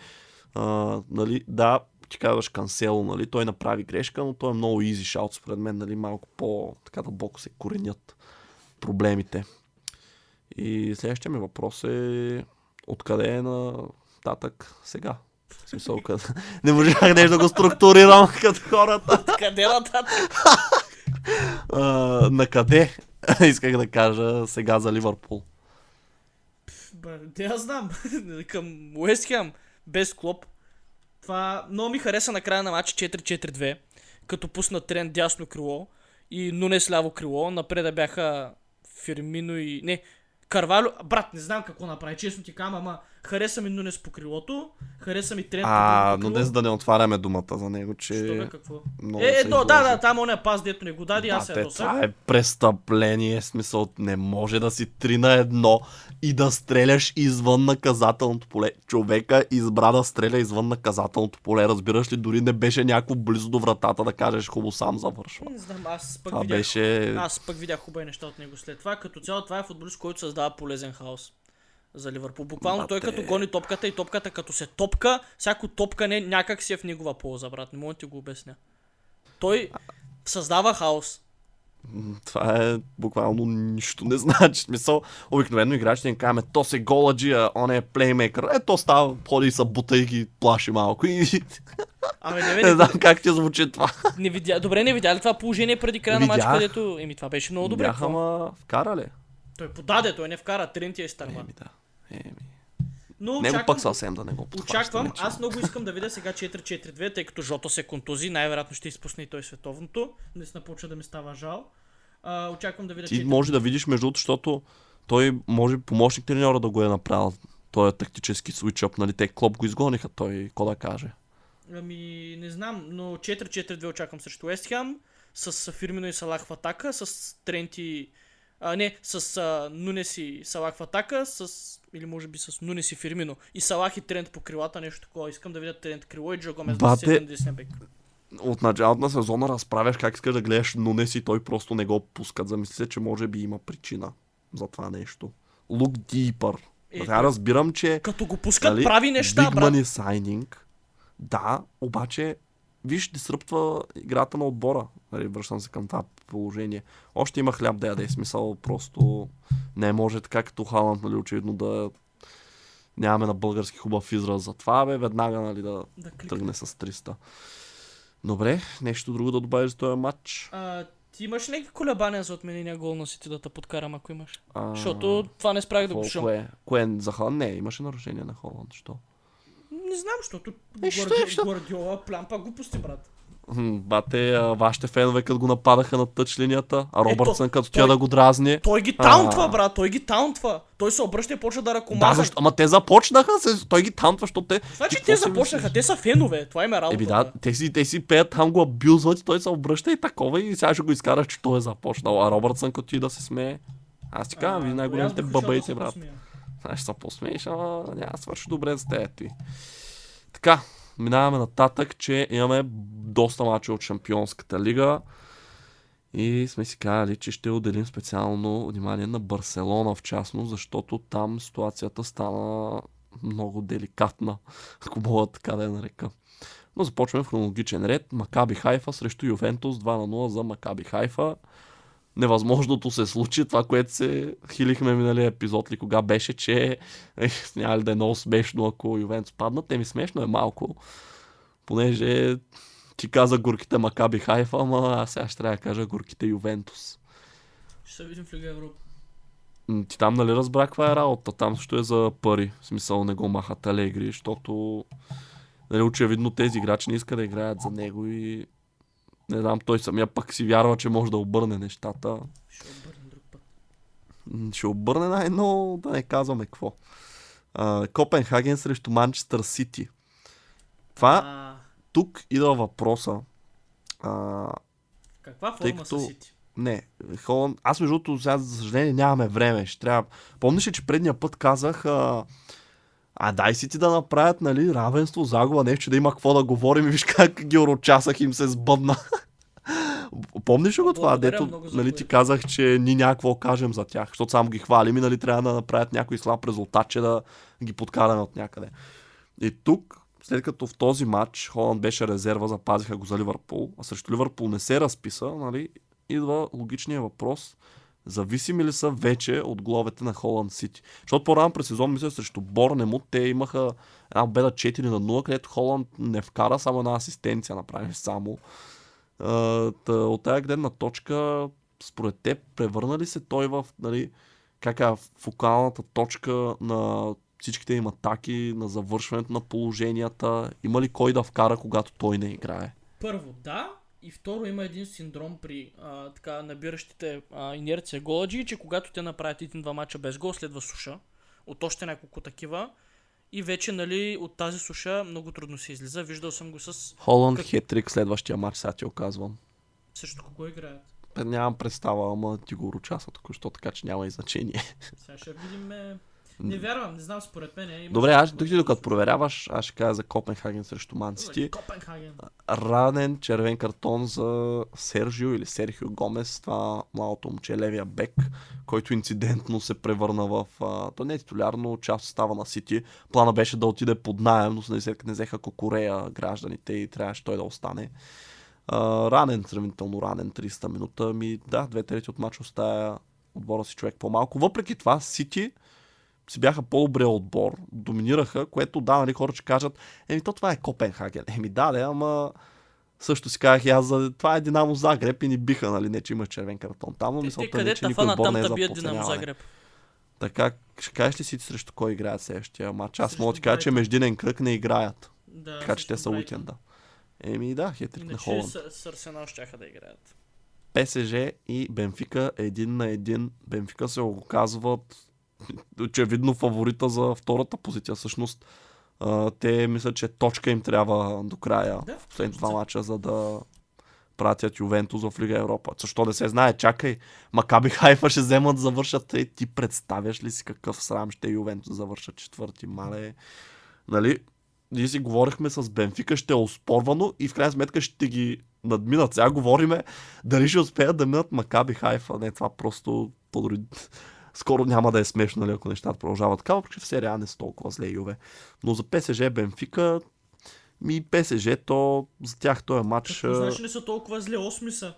а, нали, да, ти казваш Кансело, нали, той направи грешка, но той е много easy шаут, според мен, нали, малко по така дълбоко се коренят проблемите. И следващия ми въпрос е откъде е на татък сега? В смисъл, къде... Не можах нещо да го структурирам като хората. Къде нататък? А, на къде? Исках да кажа сега за Ливърпул. Бе, аз знам. Към Уест Хем, без Клоп. Това много ми хареса на края на матч 4-4-2, като пусна трен дясно крило и Нунес ляво крило. Напред бяха Фирмино и... Не, Карвалю. Брат, не знам какво направи, честно ти кам, ама хареса ми Нунес по крилото, хареса ми трен А, по но днес да не отваряме думата за него, че... Що бе, какво? много Е, е, то, да, да, там оня пас, дето не го даде, аз се Бате, ядосах. това е престъпление, смисъл не може да си три на едно и да стреляш извън наказателното поле. Човека избра да стреля извън наказателното поле, разбираш ли, дори не беше някакво близо до вратата да кажеш хубаво сам завършва. Не знам, аз пък Това видях, беше... аз пък видях хубави неща от него след това. Като цяло това е футболист, който създава полезен хаос за Ливърпул. Буквално той Бате. като гони топката и топката като се топка, всяко топкане някак си е в негова полза, брат. Не мога да ти го обясня. Той създава хаос. Това е буквално нищо не значи. Смисъл, обикновено играчите ни казваме, то се голаджия, он е плеймейкър. Е, то става, ходи и са бута и ги плаши малко. И Ами не, не не, знам как ти звучи това. не видя... Добре, не видя ли това положение преди края на Видях. където... Еми това беше много добре. Бяха, ма вкарали. Той подаде, той не вкара, Трент я изтърва. Еми да. Еми. Но Него очаквам, пък съвсем да не го подхващаме, Очаквам, че- аз много искам да видя сега 4-4-2, тъй като Жото се контузи, най-вероятно ще изпусне и той световното. Наистина почва да ми става жал. А, очаквам да видя Ти 4 може да видиш между другото, защото той може помощник треньора да го е направил. Той е тактически свичъп, нали? Те Клоп го изгониха, той какво да каже. Ами, не знам, но 4-4-2 очаквам срещу Уест Хем, с Фирмино и Салах в атака, с Тренти... А, не, с а, Нунес и Салах в атака, с... Или може би с Нунес и Фирмино. И Салах и Трент по крилата, нещо такова. Искам да видя Трент крило и Джо Гомес да се десния бек. От началото на сезона разправяш как искаш да гледаш Нунес и той просто не го пускат. Замисли се, че може би има причина за това нещо. Look deeper. Е, разбирам, че Като го пускат, нали, прави неща, big брат. money signing. Да, обаче виж, дисръптва играта на отбора. Нали, връщам се към това положение. Още има хляб да яде, смисъл просто не може така като Халанд, нали, очевидно да нямаме на български хубав израз за това, бе, веднага, нали, да Да тръгне с 300. Добре, нещо друго да добавиш за този матч? А, ти имаш някакви колебания за отменения гол на Сити да те подкарам, ако имаш? А, Защото това не справих да го. Кое? Кое за Халанд? Не, имаше нарушение на Холанд. Що? Не знам, защото Е, що е, що? Гвардиола плямпа глупости, брат. Бате, а, вашите фенове като го нападаха на тъч линията, а Робъртсън като той- тя да го дразни. Той ги А. таунтва, брат, той ги таунтва. Той се обръща и почва да Да, ръкомаза. защо? Ама те започнаха, се, той ги тантва, защото те... Значи те започнаха, мислиш? те са фенове, това им е работа. Еби да, те си, те си пеят там го абюзват и той се обръща и такова и сега ще го изкараш, че той е започнал. А Робъртсън като ти да се смее. Аз ти казвам, вие най-големите бабайци, брат. Аз ще се посмееш, ама няма да свърши добре за тея ти. Така, минаваме нататък, че имаме доста мача от Шампионската лига. И сме си казали, че ще отделим специално внимание на Барселона в частност, защото там ситуацията стана много деликатна, ако мога така да я нарека. Но започваме в хронологичен ред. Макаби Хайфа срещу Ювентус 2 на 0 за Макаби Хайфа. Невъзможното се случи, това, което се хилихме миналия епизод ли, кога беше, че е, няма ли да е много смешно, ако Ювентус паднат. Те ми смешно е малко, понеже ти каза горките Макаби Хайфа, ама аз сега ще трябва да кажа горките Ювентус. Ще се видим в Лига Европа. Ти там нали разбра каква е работа? Там също е за пари. В смисъл не го махат Алегри, защото Нали, очевидно тези играчи не искат да играят за него и не знам, той самия пък си вярва, че може да обърне нещата. Ще обърнем друг път. Ще обърне най-но да не казваме какво. А, Копенхаген срещу Манчестър Сити. Това, А, тук идва въпроса. А, каква форма като- са Сити? не, Холанд, аз между другото сега, за съжаление, нямаме време. Ще трябва. Помниш ли, че предния път казах, а, а дай си ти да направят, нали, равенство, загуба, нещо, че да има какво да говорим и виж как ги урочасах им се сбъдна. Помниш ли го това, Благодаря дето, нали, ти казах, че ни някакво кажем за тях, защото само ги хвалим и нали, трябва да направят някой слаб резултат, че да ги подкараме от някъде. И тук, след като в този матч Холанд беше резерва, запазиха го за Ливърпул, а срещу Ливърпул не се разписа, нали, идва логичният въпрос. Зависими ли са вече от головете на Холанд Сити? Защото по-рано през сезон, мисля, срещу Борнемут, те имаха една победа 4 на 0, където Холанд не вкара, само една асистенция направи само. Та, от тази гледна точка, според теб, превърна ли се той в, нали, как е, фокалната точка на всичките им атаки, на завършването на положенията? Има ли кой да вкара, когато той не играе? Първо, да. И второ, има един синдром при а, така набиращите а, инерция голаджи, че когато те направят един-два мача без гол, следва суша. От още няколко такива. И вече, нали, от тази суша много трудно се излиза. Виждал съм го с... Холанд Как- хетрик следващия матч, сега ти оказвам. Срещу кого играят? Нямам представа, ама ти го урочаса току-що, така че няма и значение. Сега ще видим. Не вярвам, не знам, според мен. е, Добре, аз което- докато проверяваш, аз ще кажа за Копенхаген срещу Ман Сити. Копенхаген. Ранен червен картон за Сержио или Серхио Гомес, това малото момче, левия бек, който инцидентно се превърна в... А, то не е титулярно, част става на Сити. Плана беше да отиде под найем, но след не взеха Кокорея гражданите и трябваше той да остане. А, ранен, сравнително ранен, 300 минута. Ми да, две трети от матча оставя отбора си човек по-малко. Въпреки това, Сити си бяха по-добре отбор, доминираха, което да, нали, хора ще кажат, еми то това е Копенхаген. Еми да, да, ама също си казах аз, за... това е Динамо Загреб и ни биха, нали, не че има червен картон там, но мисълта ми, къде че никой отбор не е за Динамо подценяване. Загреб? Така, ще кажеш ли си срещу кой играят следващия матч? Аз мога да ти кажа, че междинен кръг не играят. Да, Така че те са уикенда. Еми да, хетрик на Холанд. с, с Арсенал щяха да играят. ПСЖ и Бенфика един на един. Бенфика се оказват очевидно фаворита за втората позиция. Всъщност те мислят, че точка им трябва до края Да, в последните два мача, за да пратят Ювентус в Лига Европа. Защо не се знае? Чакай, Макаби Хайфа ще вземат да завършат. Е, ти представяш ли си какъв срам ще е Ювентус завършат четвърти? Мале, нали? Ние си говорихме с Бенфика, ще е оспорвано и в крайна сметка ще ги надминат. Сега говориме дали ще успеят да минат Макаби Хайфа. Не, това просто по-дори... Скоро няма да е смешно, нали, ако нещата продължават така, въпреки в серия не са толкова зле Юве. Но за ПСЖ Бенфика, ми ПСЖ, то за тях този матч... Какво значи не са толкова зле? Осми са.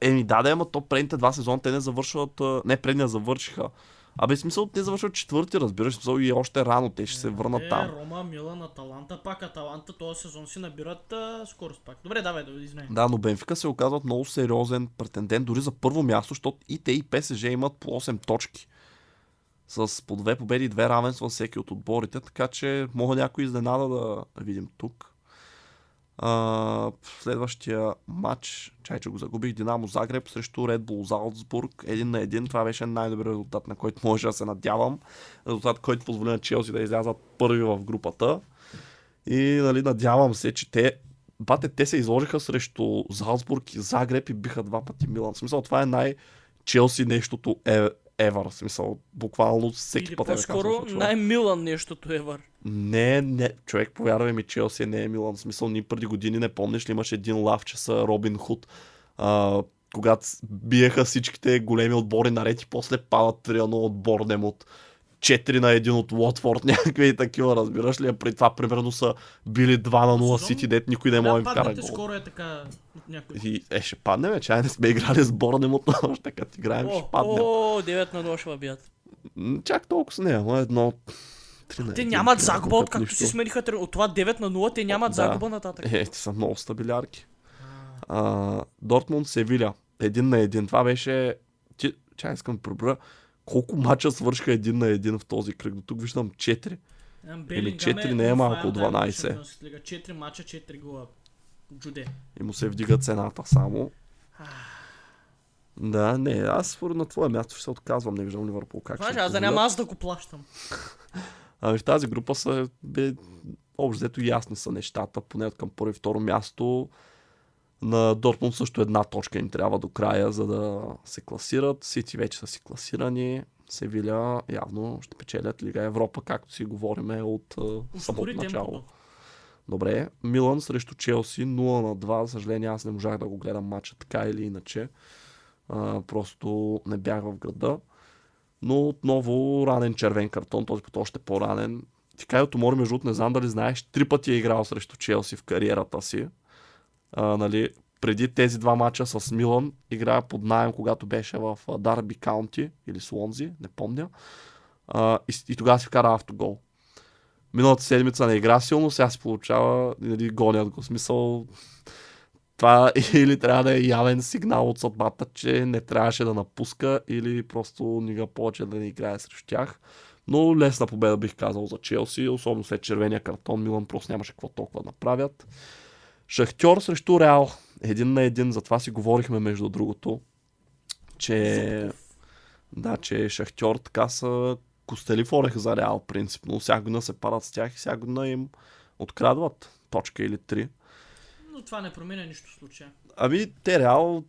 Еми да, да, ама то предните два сезона те не завършват, не предния завършиха. Абе, смисъл, те завършват четвърти, разбираш, смисъл и още рано, те ще се върнат е, там. Рома, Милан, Аталанта, пак Аталанта този сезон си набират а, скорост пак. Добре, давай, да извиняй. Да, но Бенфика се оказват много сериозен претендент, дори за първо място, защото и те и ПСЖ имат по 8 точки. С по две победи и две равенства всеки от отборите, така че мога някой изненада да видим тук. А, следващия матч, чай, че го загубих, Динамо Загреб срещу Red Bull Залцбург, един на един. Това беше най-добрият резултат, на който може да се надявам. Резултат, който позволи на Челси да излязат първи в групата. И нали, надявам се, че те бате, те се изложиха срещу Залцбург и Загреб и биха два пъти Милан. В смисъл, това е най-Челси нещото е, ever. В смисъл, буквално всеки Или път е по-скоро най-Милан нещото Евър. Не, не, човек, повярвай ми, Челси не е Милан. В смисъл, ни преди години не помниш ли имаше един лав, че са Робин Худ, а, когато биеха всичките големи отбори наред и после падат 3 от Борнемот. 4 на 1 от Уотфорд, някакви такива, разбираш ли? При това примерно са били 2 на 0 Сезон? Сити, дет никой не може да им паднете гол. скоро е така от някой. И, е, ще паднем, чай не сме играли с Борнемот, но още като играем ще паднем. о, 9 на 0 ще въбият. Чак толкова с нея, ама едно... Те нямат загуба, откакто нищо. си смениха от това 9 на 0, те нямат загуба нататък. Е, те са много стабилярки. Дортмунд Севиля. Един на един. Това беше... Чай, искам да преброя. Колко мача свършиха един на един в този кръг? До тук виждам 4. Белингам четири не е малко fire, от да, в 12. Шампионската лига. 4 мача, 4 гола. Джуде. И му се вдига цената само. Да, не, аз според на твое място ще се отказвам, не виждам Ливърпул как ще Знаеш, си аз да няма аз да го плащам. Ами в тази група са, бе, общо взето ясни са нещата, поне от към първо и второ място. На Дортмунд също една точка им трябва до края, за да се класират. Сити вече са си класирани. Севиля явно ще печелят Лига Европа, както си говориме от а, самото начало. темпото. Добре, Милан срещу Челси 0 на 2. За съжаление аз не можах да го гледам матча така или иначе. А, просто не бях в града. Но отново ранен червен картон, този път още по-ранен. Тикайо Томори, между другото, не знам дали знаеш, три пъти е играл срещу Челси в кариерата си. А, нали, преди тези два мача с Милан играя под найем, когато беше в Дарби Каунти или Слонзи, не помня. А, и, и тогава си вкара автогол. Миналата седмица не игра силно, сега се получава, нали, гонят го. Смисъл, това или трябва да е явен сигнал от съдбата, че не трябваше да напуска, или просто нига повече да не играе срещу тях. Но лесна победа бих казал за Челси, особено след червения картон. Милан просто нямаше какво толкова да направят. Шахтьор срещу Реал. Един на един, затова си говорихме между другото, че... Да, че Шахтьор така са костели в орех за Реал, принципно. Всяка година се парат с тях и всяка година им открадват точка или три. Но това не променя нищо в случая. Ами, те Реал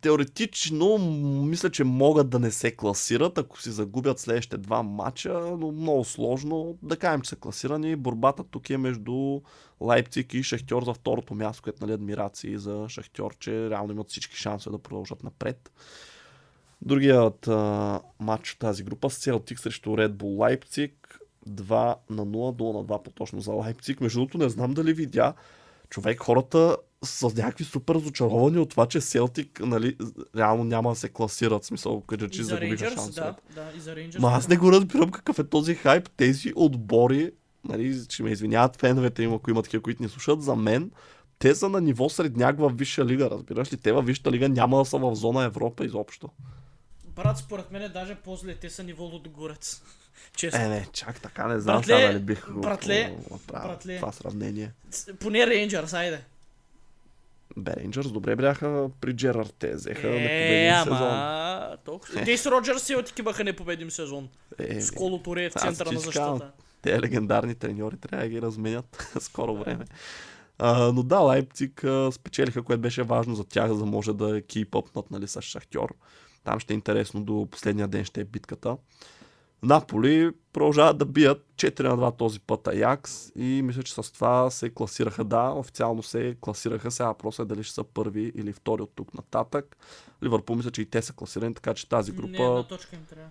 теоретично мисля, че могат да не се класират, ако си загубят следващите два матча, но много сложно. Да кажем, че са класирани. Борбата тук е между Лайпциг и Шахтьор за второто място, което нали адмирации за Шахтьор, че реално имат всички шансове да продължат напред. Другият а, матч от тази група с Селтик срещу Red Bull Лайпциг 2 на 0, 0 на 2 по-точно за Лайпциг. Между другото не знам дали видя човек, хората са някакви супер разочаровани от това, че Селтик нали, реално няма да се класират. В смисъл, къде че за загубиха шансове. да, да, и за Рейнджърс. Ма аз не го разбирам какъв е този хайп. Тези отбори, нали, ще ме извиняват феновете им, ако имат такива, които ни слушат, за мен те са на ниво средняк в Висша лига, разбираш ли? Те във Висшата лига няма да са в зона Европа изобщо. Брат, според мен е даже по-зле. Те са ниво Лудогорец. Честно. Е, не, чак така не знам Братле, сега дали бих го братле, направил братле. това сравнение. Поне Рейнджърс, айде. Бе, Рейнджърс добре бяха при Джерард. Те взеха Е, непобеден сезон. ама... Толкова. Те с Роджерс си отикиваха непобедим сезон. Е, С Коло Торе в центъра на си казвам, защита. Те легендарни треньори трябва да ги разменят скоро време. А, но да, Лайпциг спечелиха, което беше важно за тях, за да може да кейпъпнат нали, с Шахтьор. Там ще е интересно, до последния ден ще е битката. Наполи продължават да бият 4 на 2 този път Аякс и мисля, че с това се класираха. Да, официално се класираха. Сега въпросът е дали ще са първи или втори от тук нататък. Ливърпул мисля, че и те са класирани, така че тази Не, група една точка им трябва.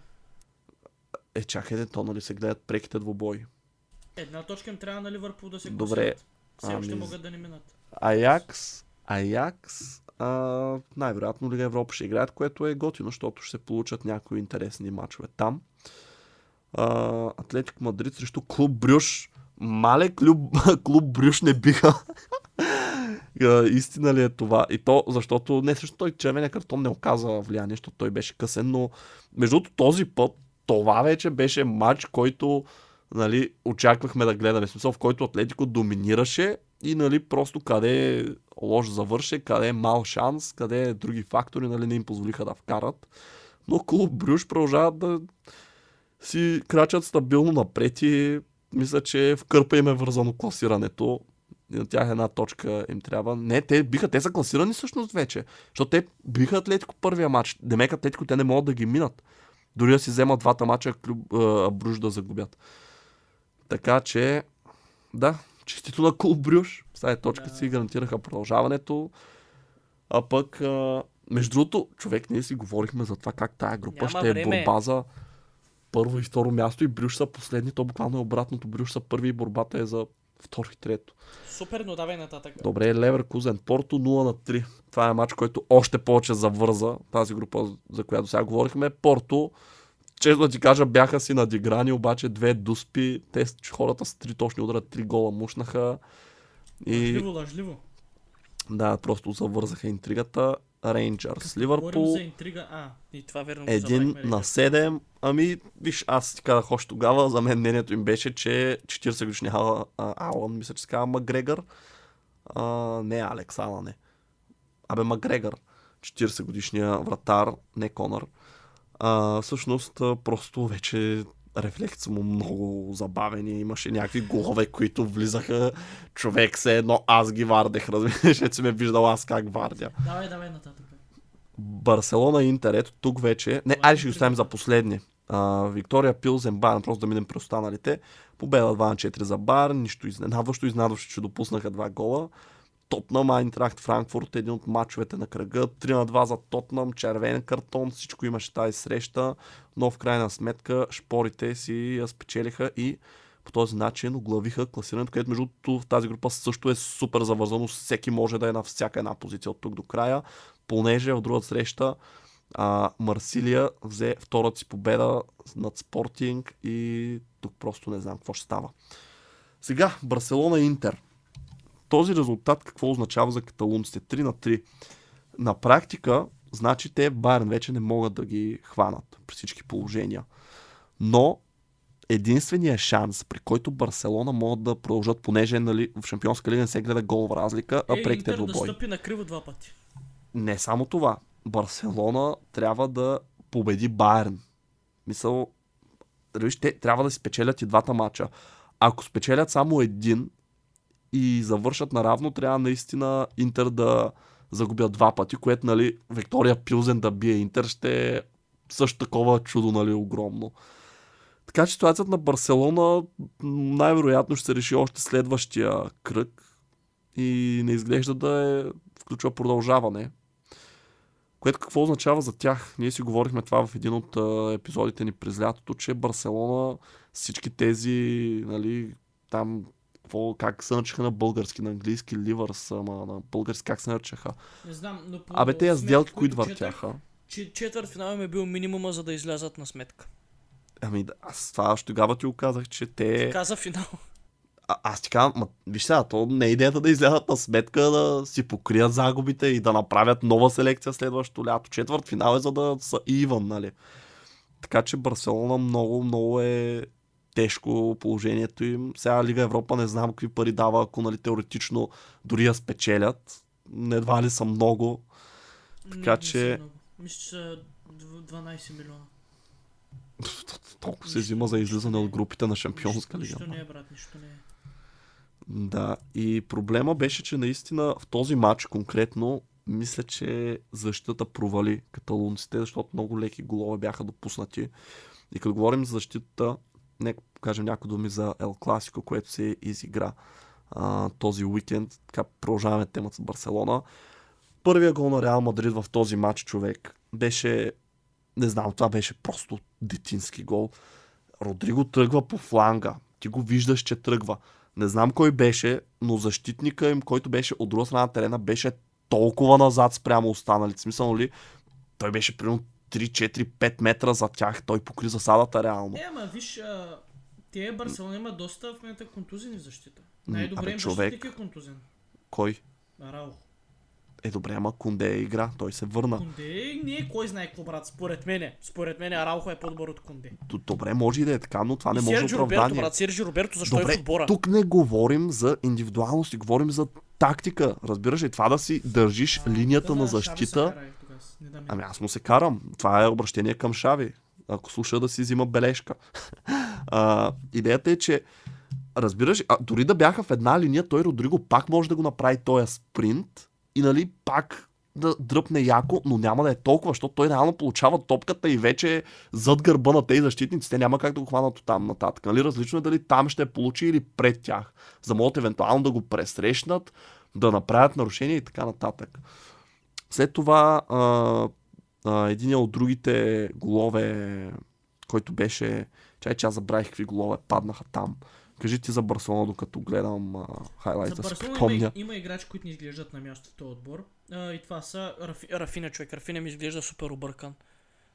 е чакайте, то нали се гледат преките двубои. Една точка им трябва на Ливърпул да се Добре, класират. Все още ами- могат да не минат. Аякс, Аякс, най-вероятно Лига Европа ще играят, което е готино, защото ще се получат някои интересни матчове там. А, Атлетик Мадрид срещу Клуб Брюш. Мале клуб, клуб Брюш не биха. Истина ли е това? И то, защото не също той червения картон не оказа влияние, защото той беше късен, но между този път това вече беше матч, който нали, очаквахме да гледаме. Смисъл, в който Атлетико доминираше и нали, просто къде е лош завърше, къде е мал шанс, къде е други фактори, нали, не им позволиха да вкарат. Но клуб Брюш продължават да си крачат стабилно напред и мисля, че в кърпа им е вързано класирането. И на тях една точка им трябва. Не, те биха, те са класирани всъщност вече. Защото те биха Атлетико първия матч. Демек Атлетико те не могат да ги минат. Дори да си вземат двата матча, клуб, а, Бруж да загубят. Така че, да, честито на Клуб Брюш. С тази точка Да. си гарантираха продължаването. А пък, а, между другото, човек, ние си говорихме за това как тая група Няма ще е време. борба за първо и второ място и Брюш са последни. То буквално е обратното. Брюш са първи и борбата е за второ и трето. Супер, но давай нататък. Добре, Леверкузен Порто 0 на 3. Това е матч, който още повече завърза тази група, за която сега говорихме. Порто, честно да ти кажа, бяха си надиграни, обаче две дуспи. Те хората с три точни удара, три гола мушнаха. И Лъжливо, лъжливо. да, просто завързаха интригата. Рейнджърс. Ливърпул за интрига. А, и това верно един на Рейнджърс. 7. Ами, виж, аз ти казах още тогава, за мен мнението им беше, че 40 годишния Ала- а, Алан, мисля, че се казва Макгрегор. А, не, Алекс Алан, не. Абе, Макгрегор. 40 годишния вратар, не Конър. А, всъщност, просто вече рефлекси му много забавени. Имаше някакви голове, които влизаха. Човек се едно аз ги вардех, разбираш, че ме виждал аз как вардя. Давай, давай нататък. Барселона Интер, ето тук вече. Не, айде ще ги оставим за последни. А, Виктория Пилзен Байерн, просто да минем при останалите. Победа 2 на 4 за Байерн, нищо изненадващо, изненадващо, че допуснаха два гола. Тотнам, Айнтрахт, Франкфурт, един от мачовете на кръга. 3 на 2 за Тотнам, червен картон, всичко имаше тази среща, но в крайна сметка шпорите си я спечелиха и по този начин оглавиха класирането, където между другото в тази група също е супер завързано. Всеки може да е на всяка една позиция от тук до края, понеже в другата среща а, Марсилия взе втората си победа над Спортинг и тук просто не знам какво ще става. Сега, Барселона Интер. Този резултат какво означава за каталунците? 3 на 3. На практика, значи те Байерн вече не могат да ги хванат при всички положения. Но единственият шанс, при който Барселона могат да продължат, понеже нали, в Шампионска лига не се гледа голова разлика, а Е, преките Интер да двубой. стъпи на криво два пъти. Не само това. Барселона трябва да победи Байерн. Мисъл, виж, те трябва да си спечелят и двата мача. Ако спечелят само един и завършат наравно, трябва наистина Интер да загубят два пъти, което, нали, Виктория Пилзен да бие Интер ще е също такова чудо, нали, огромно. Така че ситуацията на Барселона най-вероятно ще се реши още следващия кръг и не изглежда да е включва продължаване. Което какво означава за тях? Ние си говорихме това в един от епизодите ни през лятото, че Барселона всички тези, нали, там, какво, как се наричаха на български, на английски, Ливърс, ама на български как се наричаха? Не знам, но по Абе, тези сделки, които въртяха. Че четвърт финал им е бил минимума, за да излязат на сметка. Ами, да, аз това още тогава ти го казах, че те... Каза финал. А, аз ти казвам, ма, виж сега, то не е идеята да излязат на сметка, да си покрият загубите и да направят нова селекция следващото лято. Четвърт финал е за да са иван, нали? Така че Барселона много, много е тежко положението им. Сега Лига Европа не знам какви пари дава, ако нали, теоретично дори я спечелят. Едва ли са много. Така Не, че-. Мисля, че са дв- 12 милиона. Толкова се взима за излизане от групите на Шампионска лига. Нищо не е, брат, нищо не е. Да, и проблема беше, че наистина в този матч конкретно мисля, че защитата провали каталунците, защото много леки голове бяха допуснати. И като говорим за защитата, нека кажем някои думи за Ел Класико, което се изигра а, този уикенд. Така продължаваме темата с Барселона. Първия гол на Реал Мадрид в този матч, човек, беше, не знам, това беше просто детински гол. Родриго тръгва по фланга. Ти го виждаш, че тръгва. Не знам кой беше, но защитника им, който беше от друга страна на терена, беше толкова назад спрямо останалите. Смисъл ли, той беше примерно 3, 4, 5 метра за тях. Той покри засадата реално. Е, ама виж, а, те Барселона има доста в момента контузини в защита. Най-добре им човек. е контузен. Кой? Араухо. Е, добре, ама Кунде е игра. Той се върна. Конде не е кой знае какво, брат. Според мене. Според мене Араухо е по-добър от Конде. Д- Добре, може и да е така, но това не И може Серджи Роберто, оправдание. брат. Серджи Роберто, защо е в Добре, отбора? тук не говорим за индивидуалност, говорим за тактика. Разбираш ли, това да си държиш А, линията да, на защита. кара, е, тогава. Не дам Ами аз му се карам. Това е обращение към Шави. Ако слуша да си взима бележка. а, идеята е, че разбираш, а, дори да бяха в една линия, той Родриго пак може да го направи този спринт и нали пак да дръпне яко, но няма да е толкова, защото той реално получава топката и вече е зад гърба на тези защитници. Те няма как да го хванат от там нататък. Нали? Различно е дали там ще получи или пред тях. За да могат евентуално да го пресрещнат, да направят нарушения и така нататък. След това а, а, един от другите голове, който беше... Чай, че аз забравих какви голове паднаха там. Кажи ти за Барселона, докато гледам а, За Барселона има, има играчи, които не изглеждат на място в този отбор. А, и това са Рафи, Рафина, човек. Рафина ми изглежда супер объркан.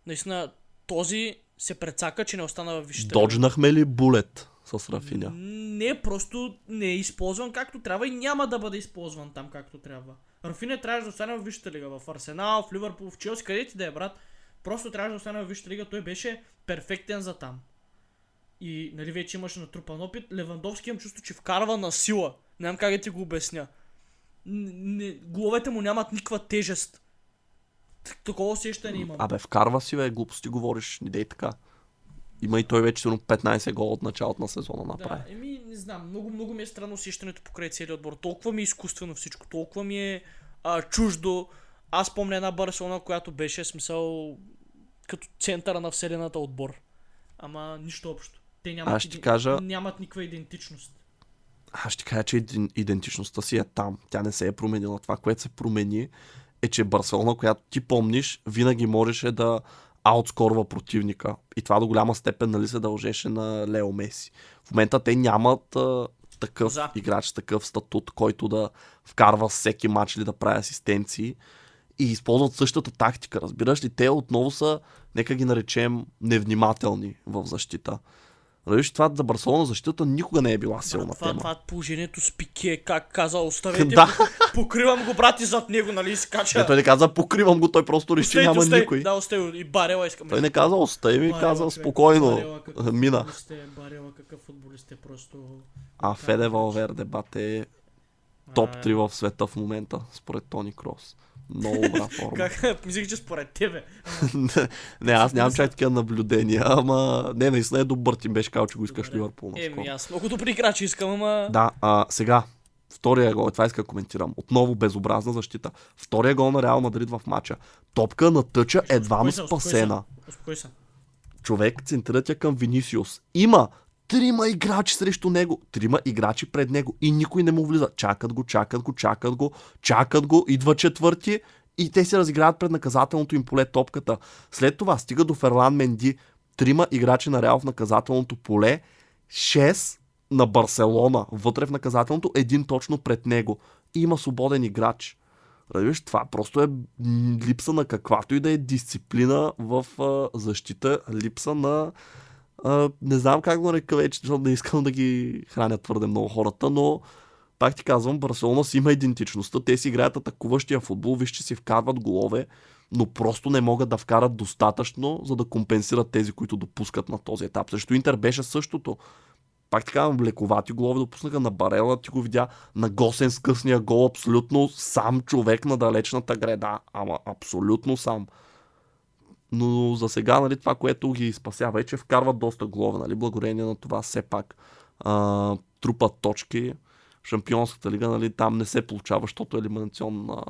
Наистина, този се прецака, че не остана в висшата. Доджнахме ли булет? с Рафиня. Не, просто не е използван както трябва и няма да бъде използван там както трябва. Рафиня трябваше да остане в Висшата лига, в Арсенал, в Ливърпул, в Челси, където да е брат. Просто трябваше да остане в Висшата лига, той беше перфектен за там. И нали вече имаше натрупан опит. Левандовски имам чувство, че вкарва на сила. Не знам как да ти го обясня. Не, головете му нямат никаква тежест. Такова усещане имам. Абе, вкарва си, бе, глупости говориш, не дей така. Има и той вече сигурно 15 гола от началото на сезона направи. Да, еми, не знам, много, много ми е странно усещането покрай целият отбор. Толкова ми е изкуствено всичко, толкова ми е а, чуждо. Аз помня една Барселона, която беше смисъл като центъра на вселената отбор. Ама нищо общо. Те нямат, Аз ще ти кажа- нямат никаква идентичност. Аз ще кажа, че иден- идентичността си е там. Тя не се е променила. Това, което се промени, е, че Барселона, която ти помниш, винаги можеше да аутскорва противника. И това до голяма степен нали, се дължеше на Лео Меси. В момента те нямат а, такъв За. играч, такъв статут, който да вкарва всеки матч или да прави асистенции. И използват същата тактика, разбираш ли? Те отново са, нека ги наречем, невнимателни в защита. Разбираш, това за Барселона защитата никога не е била силна това, тема. това положението с Пике, как каза, оставете Да. покривам го брат и зад него, нали, скача. Не, той не каза покривам го, той просто реши няма остави. никой. Да, остави. И Барела искам. Той не каза остави ми, каза спокойно. Барела, какъв Мина. е, Барела, какъв футболист е просто... А Феде Валверде бат е топ 3 в света в момента, според Тони Крос. Много добра форма. Как? Мислих, че според тебе. не, аз нямам чак такива наблюдения, ама не, наистина е добър. Ти беше казал, че го искаш. Ливърпул. Еми, аз много добри играчи искам, ама... Да, а, сега, втория гол, това иска да коментирам. Отново безобразна защита. Втория гол на Реал Мадрид в матча. Топка на тъча едва се. спасена. Успокой се. човек центрират я към Винисиус. Има трима играчи срещу него, трима играчи пред него и никой не му влиза. Чакат го, чакат го, чакат го, чакат го, идва четвърти и те се разиграват пред наказателното им поле топката. След това стига до Ферлан Менди, трима играчи на Реал в наказателното поле, 6 на Барселона, вътре в наказателното, един точно пред него. И има свободен играч. Разбираш, това просто е липса на каквато и да е дисциплина в защита, липса на не знам как го нарека вече, защото не искам да ги храня твърде много хората, но пак ти казвам, Барселона си има идентичността, те си играят атакуващия футбол, виж, че си вкарват голове, но просто не могат да вкарат достатъчно, за да компенсират тези, които допускат на този етап. Също Интер беше същото. Пак така, лековати голове допуснаха на Барела, ти го видя на Госен с късния гол, абсолютно сам човек на далечната греда, ама абсолютно сам. Но за сега, нали, това, което ги спасява е, че вкарват доста голове, нали, благодарение на това все пак а, трупат точки. В Шампионската лига, нали, там не се получава, защото е елиминационна...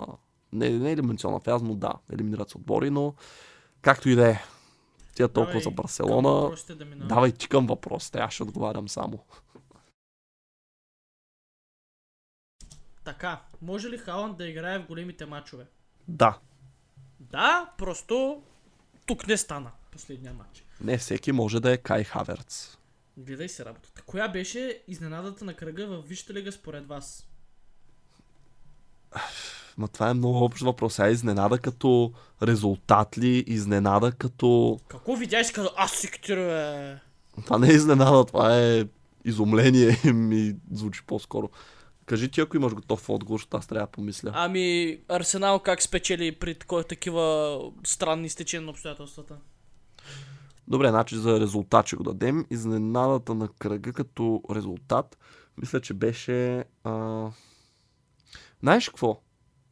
Не, не е елиминационна фаза, но да, елиминират се отбори, но както и да е. Тя толкова Давай за Барселона. да. Давай ти към въпросите, аз ще отговарям само. Така, може ли Халанд да играе в големите матчове? Да, Да, просто тук не стана последния матч. не всеки може да е Кай Хаверц. Гледай се работата. Коя беше изненадата на кръга в Висшата лига според вас? Ма това е много общ въпрос. А изненада като резултат ли, изненада като... Какво видя и каза, аз си бе. Това не е изненада, това е изумление ми звучи по-скоро. Кажи ти, ако имаш готов отговор, защото аз трябва да помисля. Ами, Арсенал как спечели при такова, такива странни стечения на обстоятелствата? Добре, значи за резултат ще го дадем. Изненадата на кръга като резултат, мисля, че беше... А... Знаеш какво?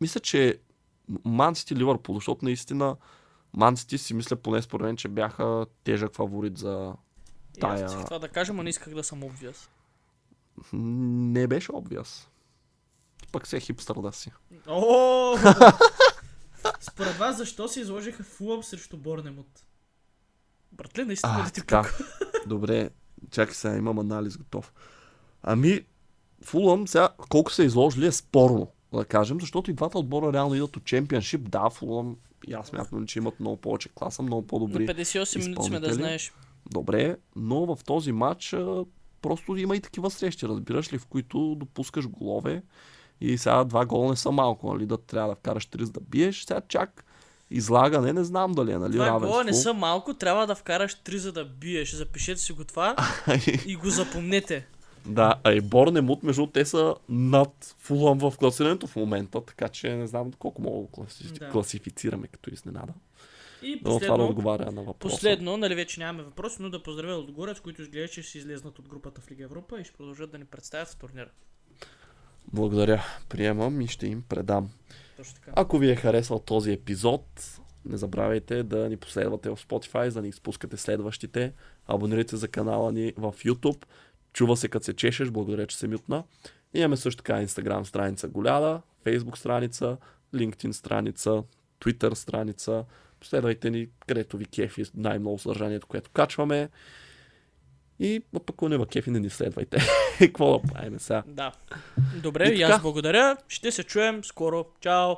Мисля, че Мансити Ливърпул, защото наистина Мансити си мисля поне според мен, че бяха тежък фаворит за... И аз Тая- исках това да кажа, но не исках да съм обвяз. Не беше обвяз. Пък се е хипстър да си. О! Според вас, защо се изложиха Фулъм срещу Борнемут? Братле, наистина А, ли ти така. Добре, чакай сега, имам анализ готов. Ами, Фулъм сега, колко са изложили е спорно, да кажем, защото и двата отбора реално идват от чемпионшип. Да, Фулъм, и аз смятам, че имат много повече класа, много На по-добри. 58 минути сме да знаеш. Добре, но в този матч а, просто има и такива срещи, разбираш ли, в които допускаш голове и сега два гола не са малко, нали, да трябва да вкараш 30 да биеш, сега чак излагане, не знам дали е, нали, Това равенство. гола не са малко, трябва да вкараш три за да биеш. Запишете си го това и го запомнете. да, а и Борнемут, между другото, те са над Фулъм в класирането в момента, така че не знам колко мога да класи... Да. класифицираме като изненада. И Но това да последно, отговаря на въпроса. последно, нали вече нямаме въпроси, но да поздравя Лудогорец, които изглежда, че ще си излезнат от групата в Лига Европа и ще продължат да ни представят в турнира. Благодаря, приемам и ще им предам. Точно така. Ако ви е харесал този епизод, не забравяйте да ни последвате в Spotify, за да не изпускате следващите. Абонирайте за канала ни в YouTube. Чува се като се чешеш, благодаря, че се мютна. Имаме също така Instagram страница Голяда, Facebook страница, LinkedIn страница, Twitter страница. Последвайте ни, където ви кефи най-много съдържанието, което качваме. И пък не кефи, не ни следвайте. Какво да правим сега? Да. Добре, И и, аз благодаря. Ще се чуем скоро. Чао!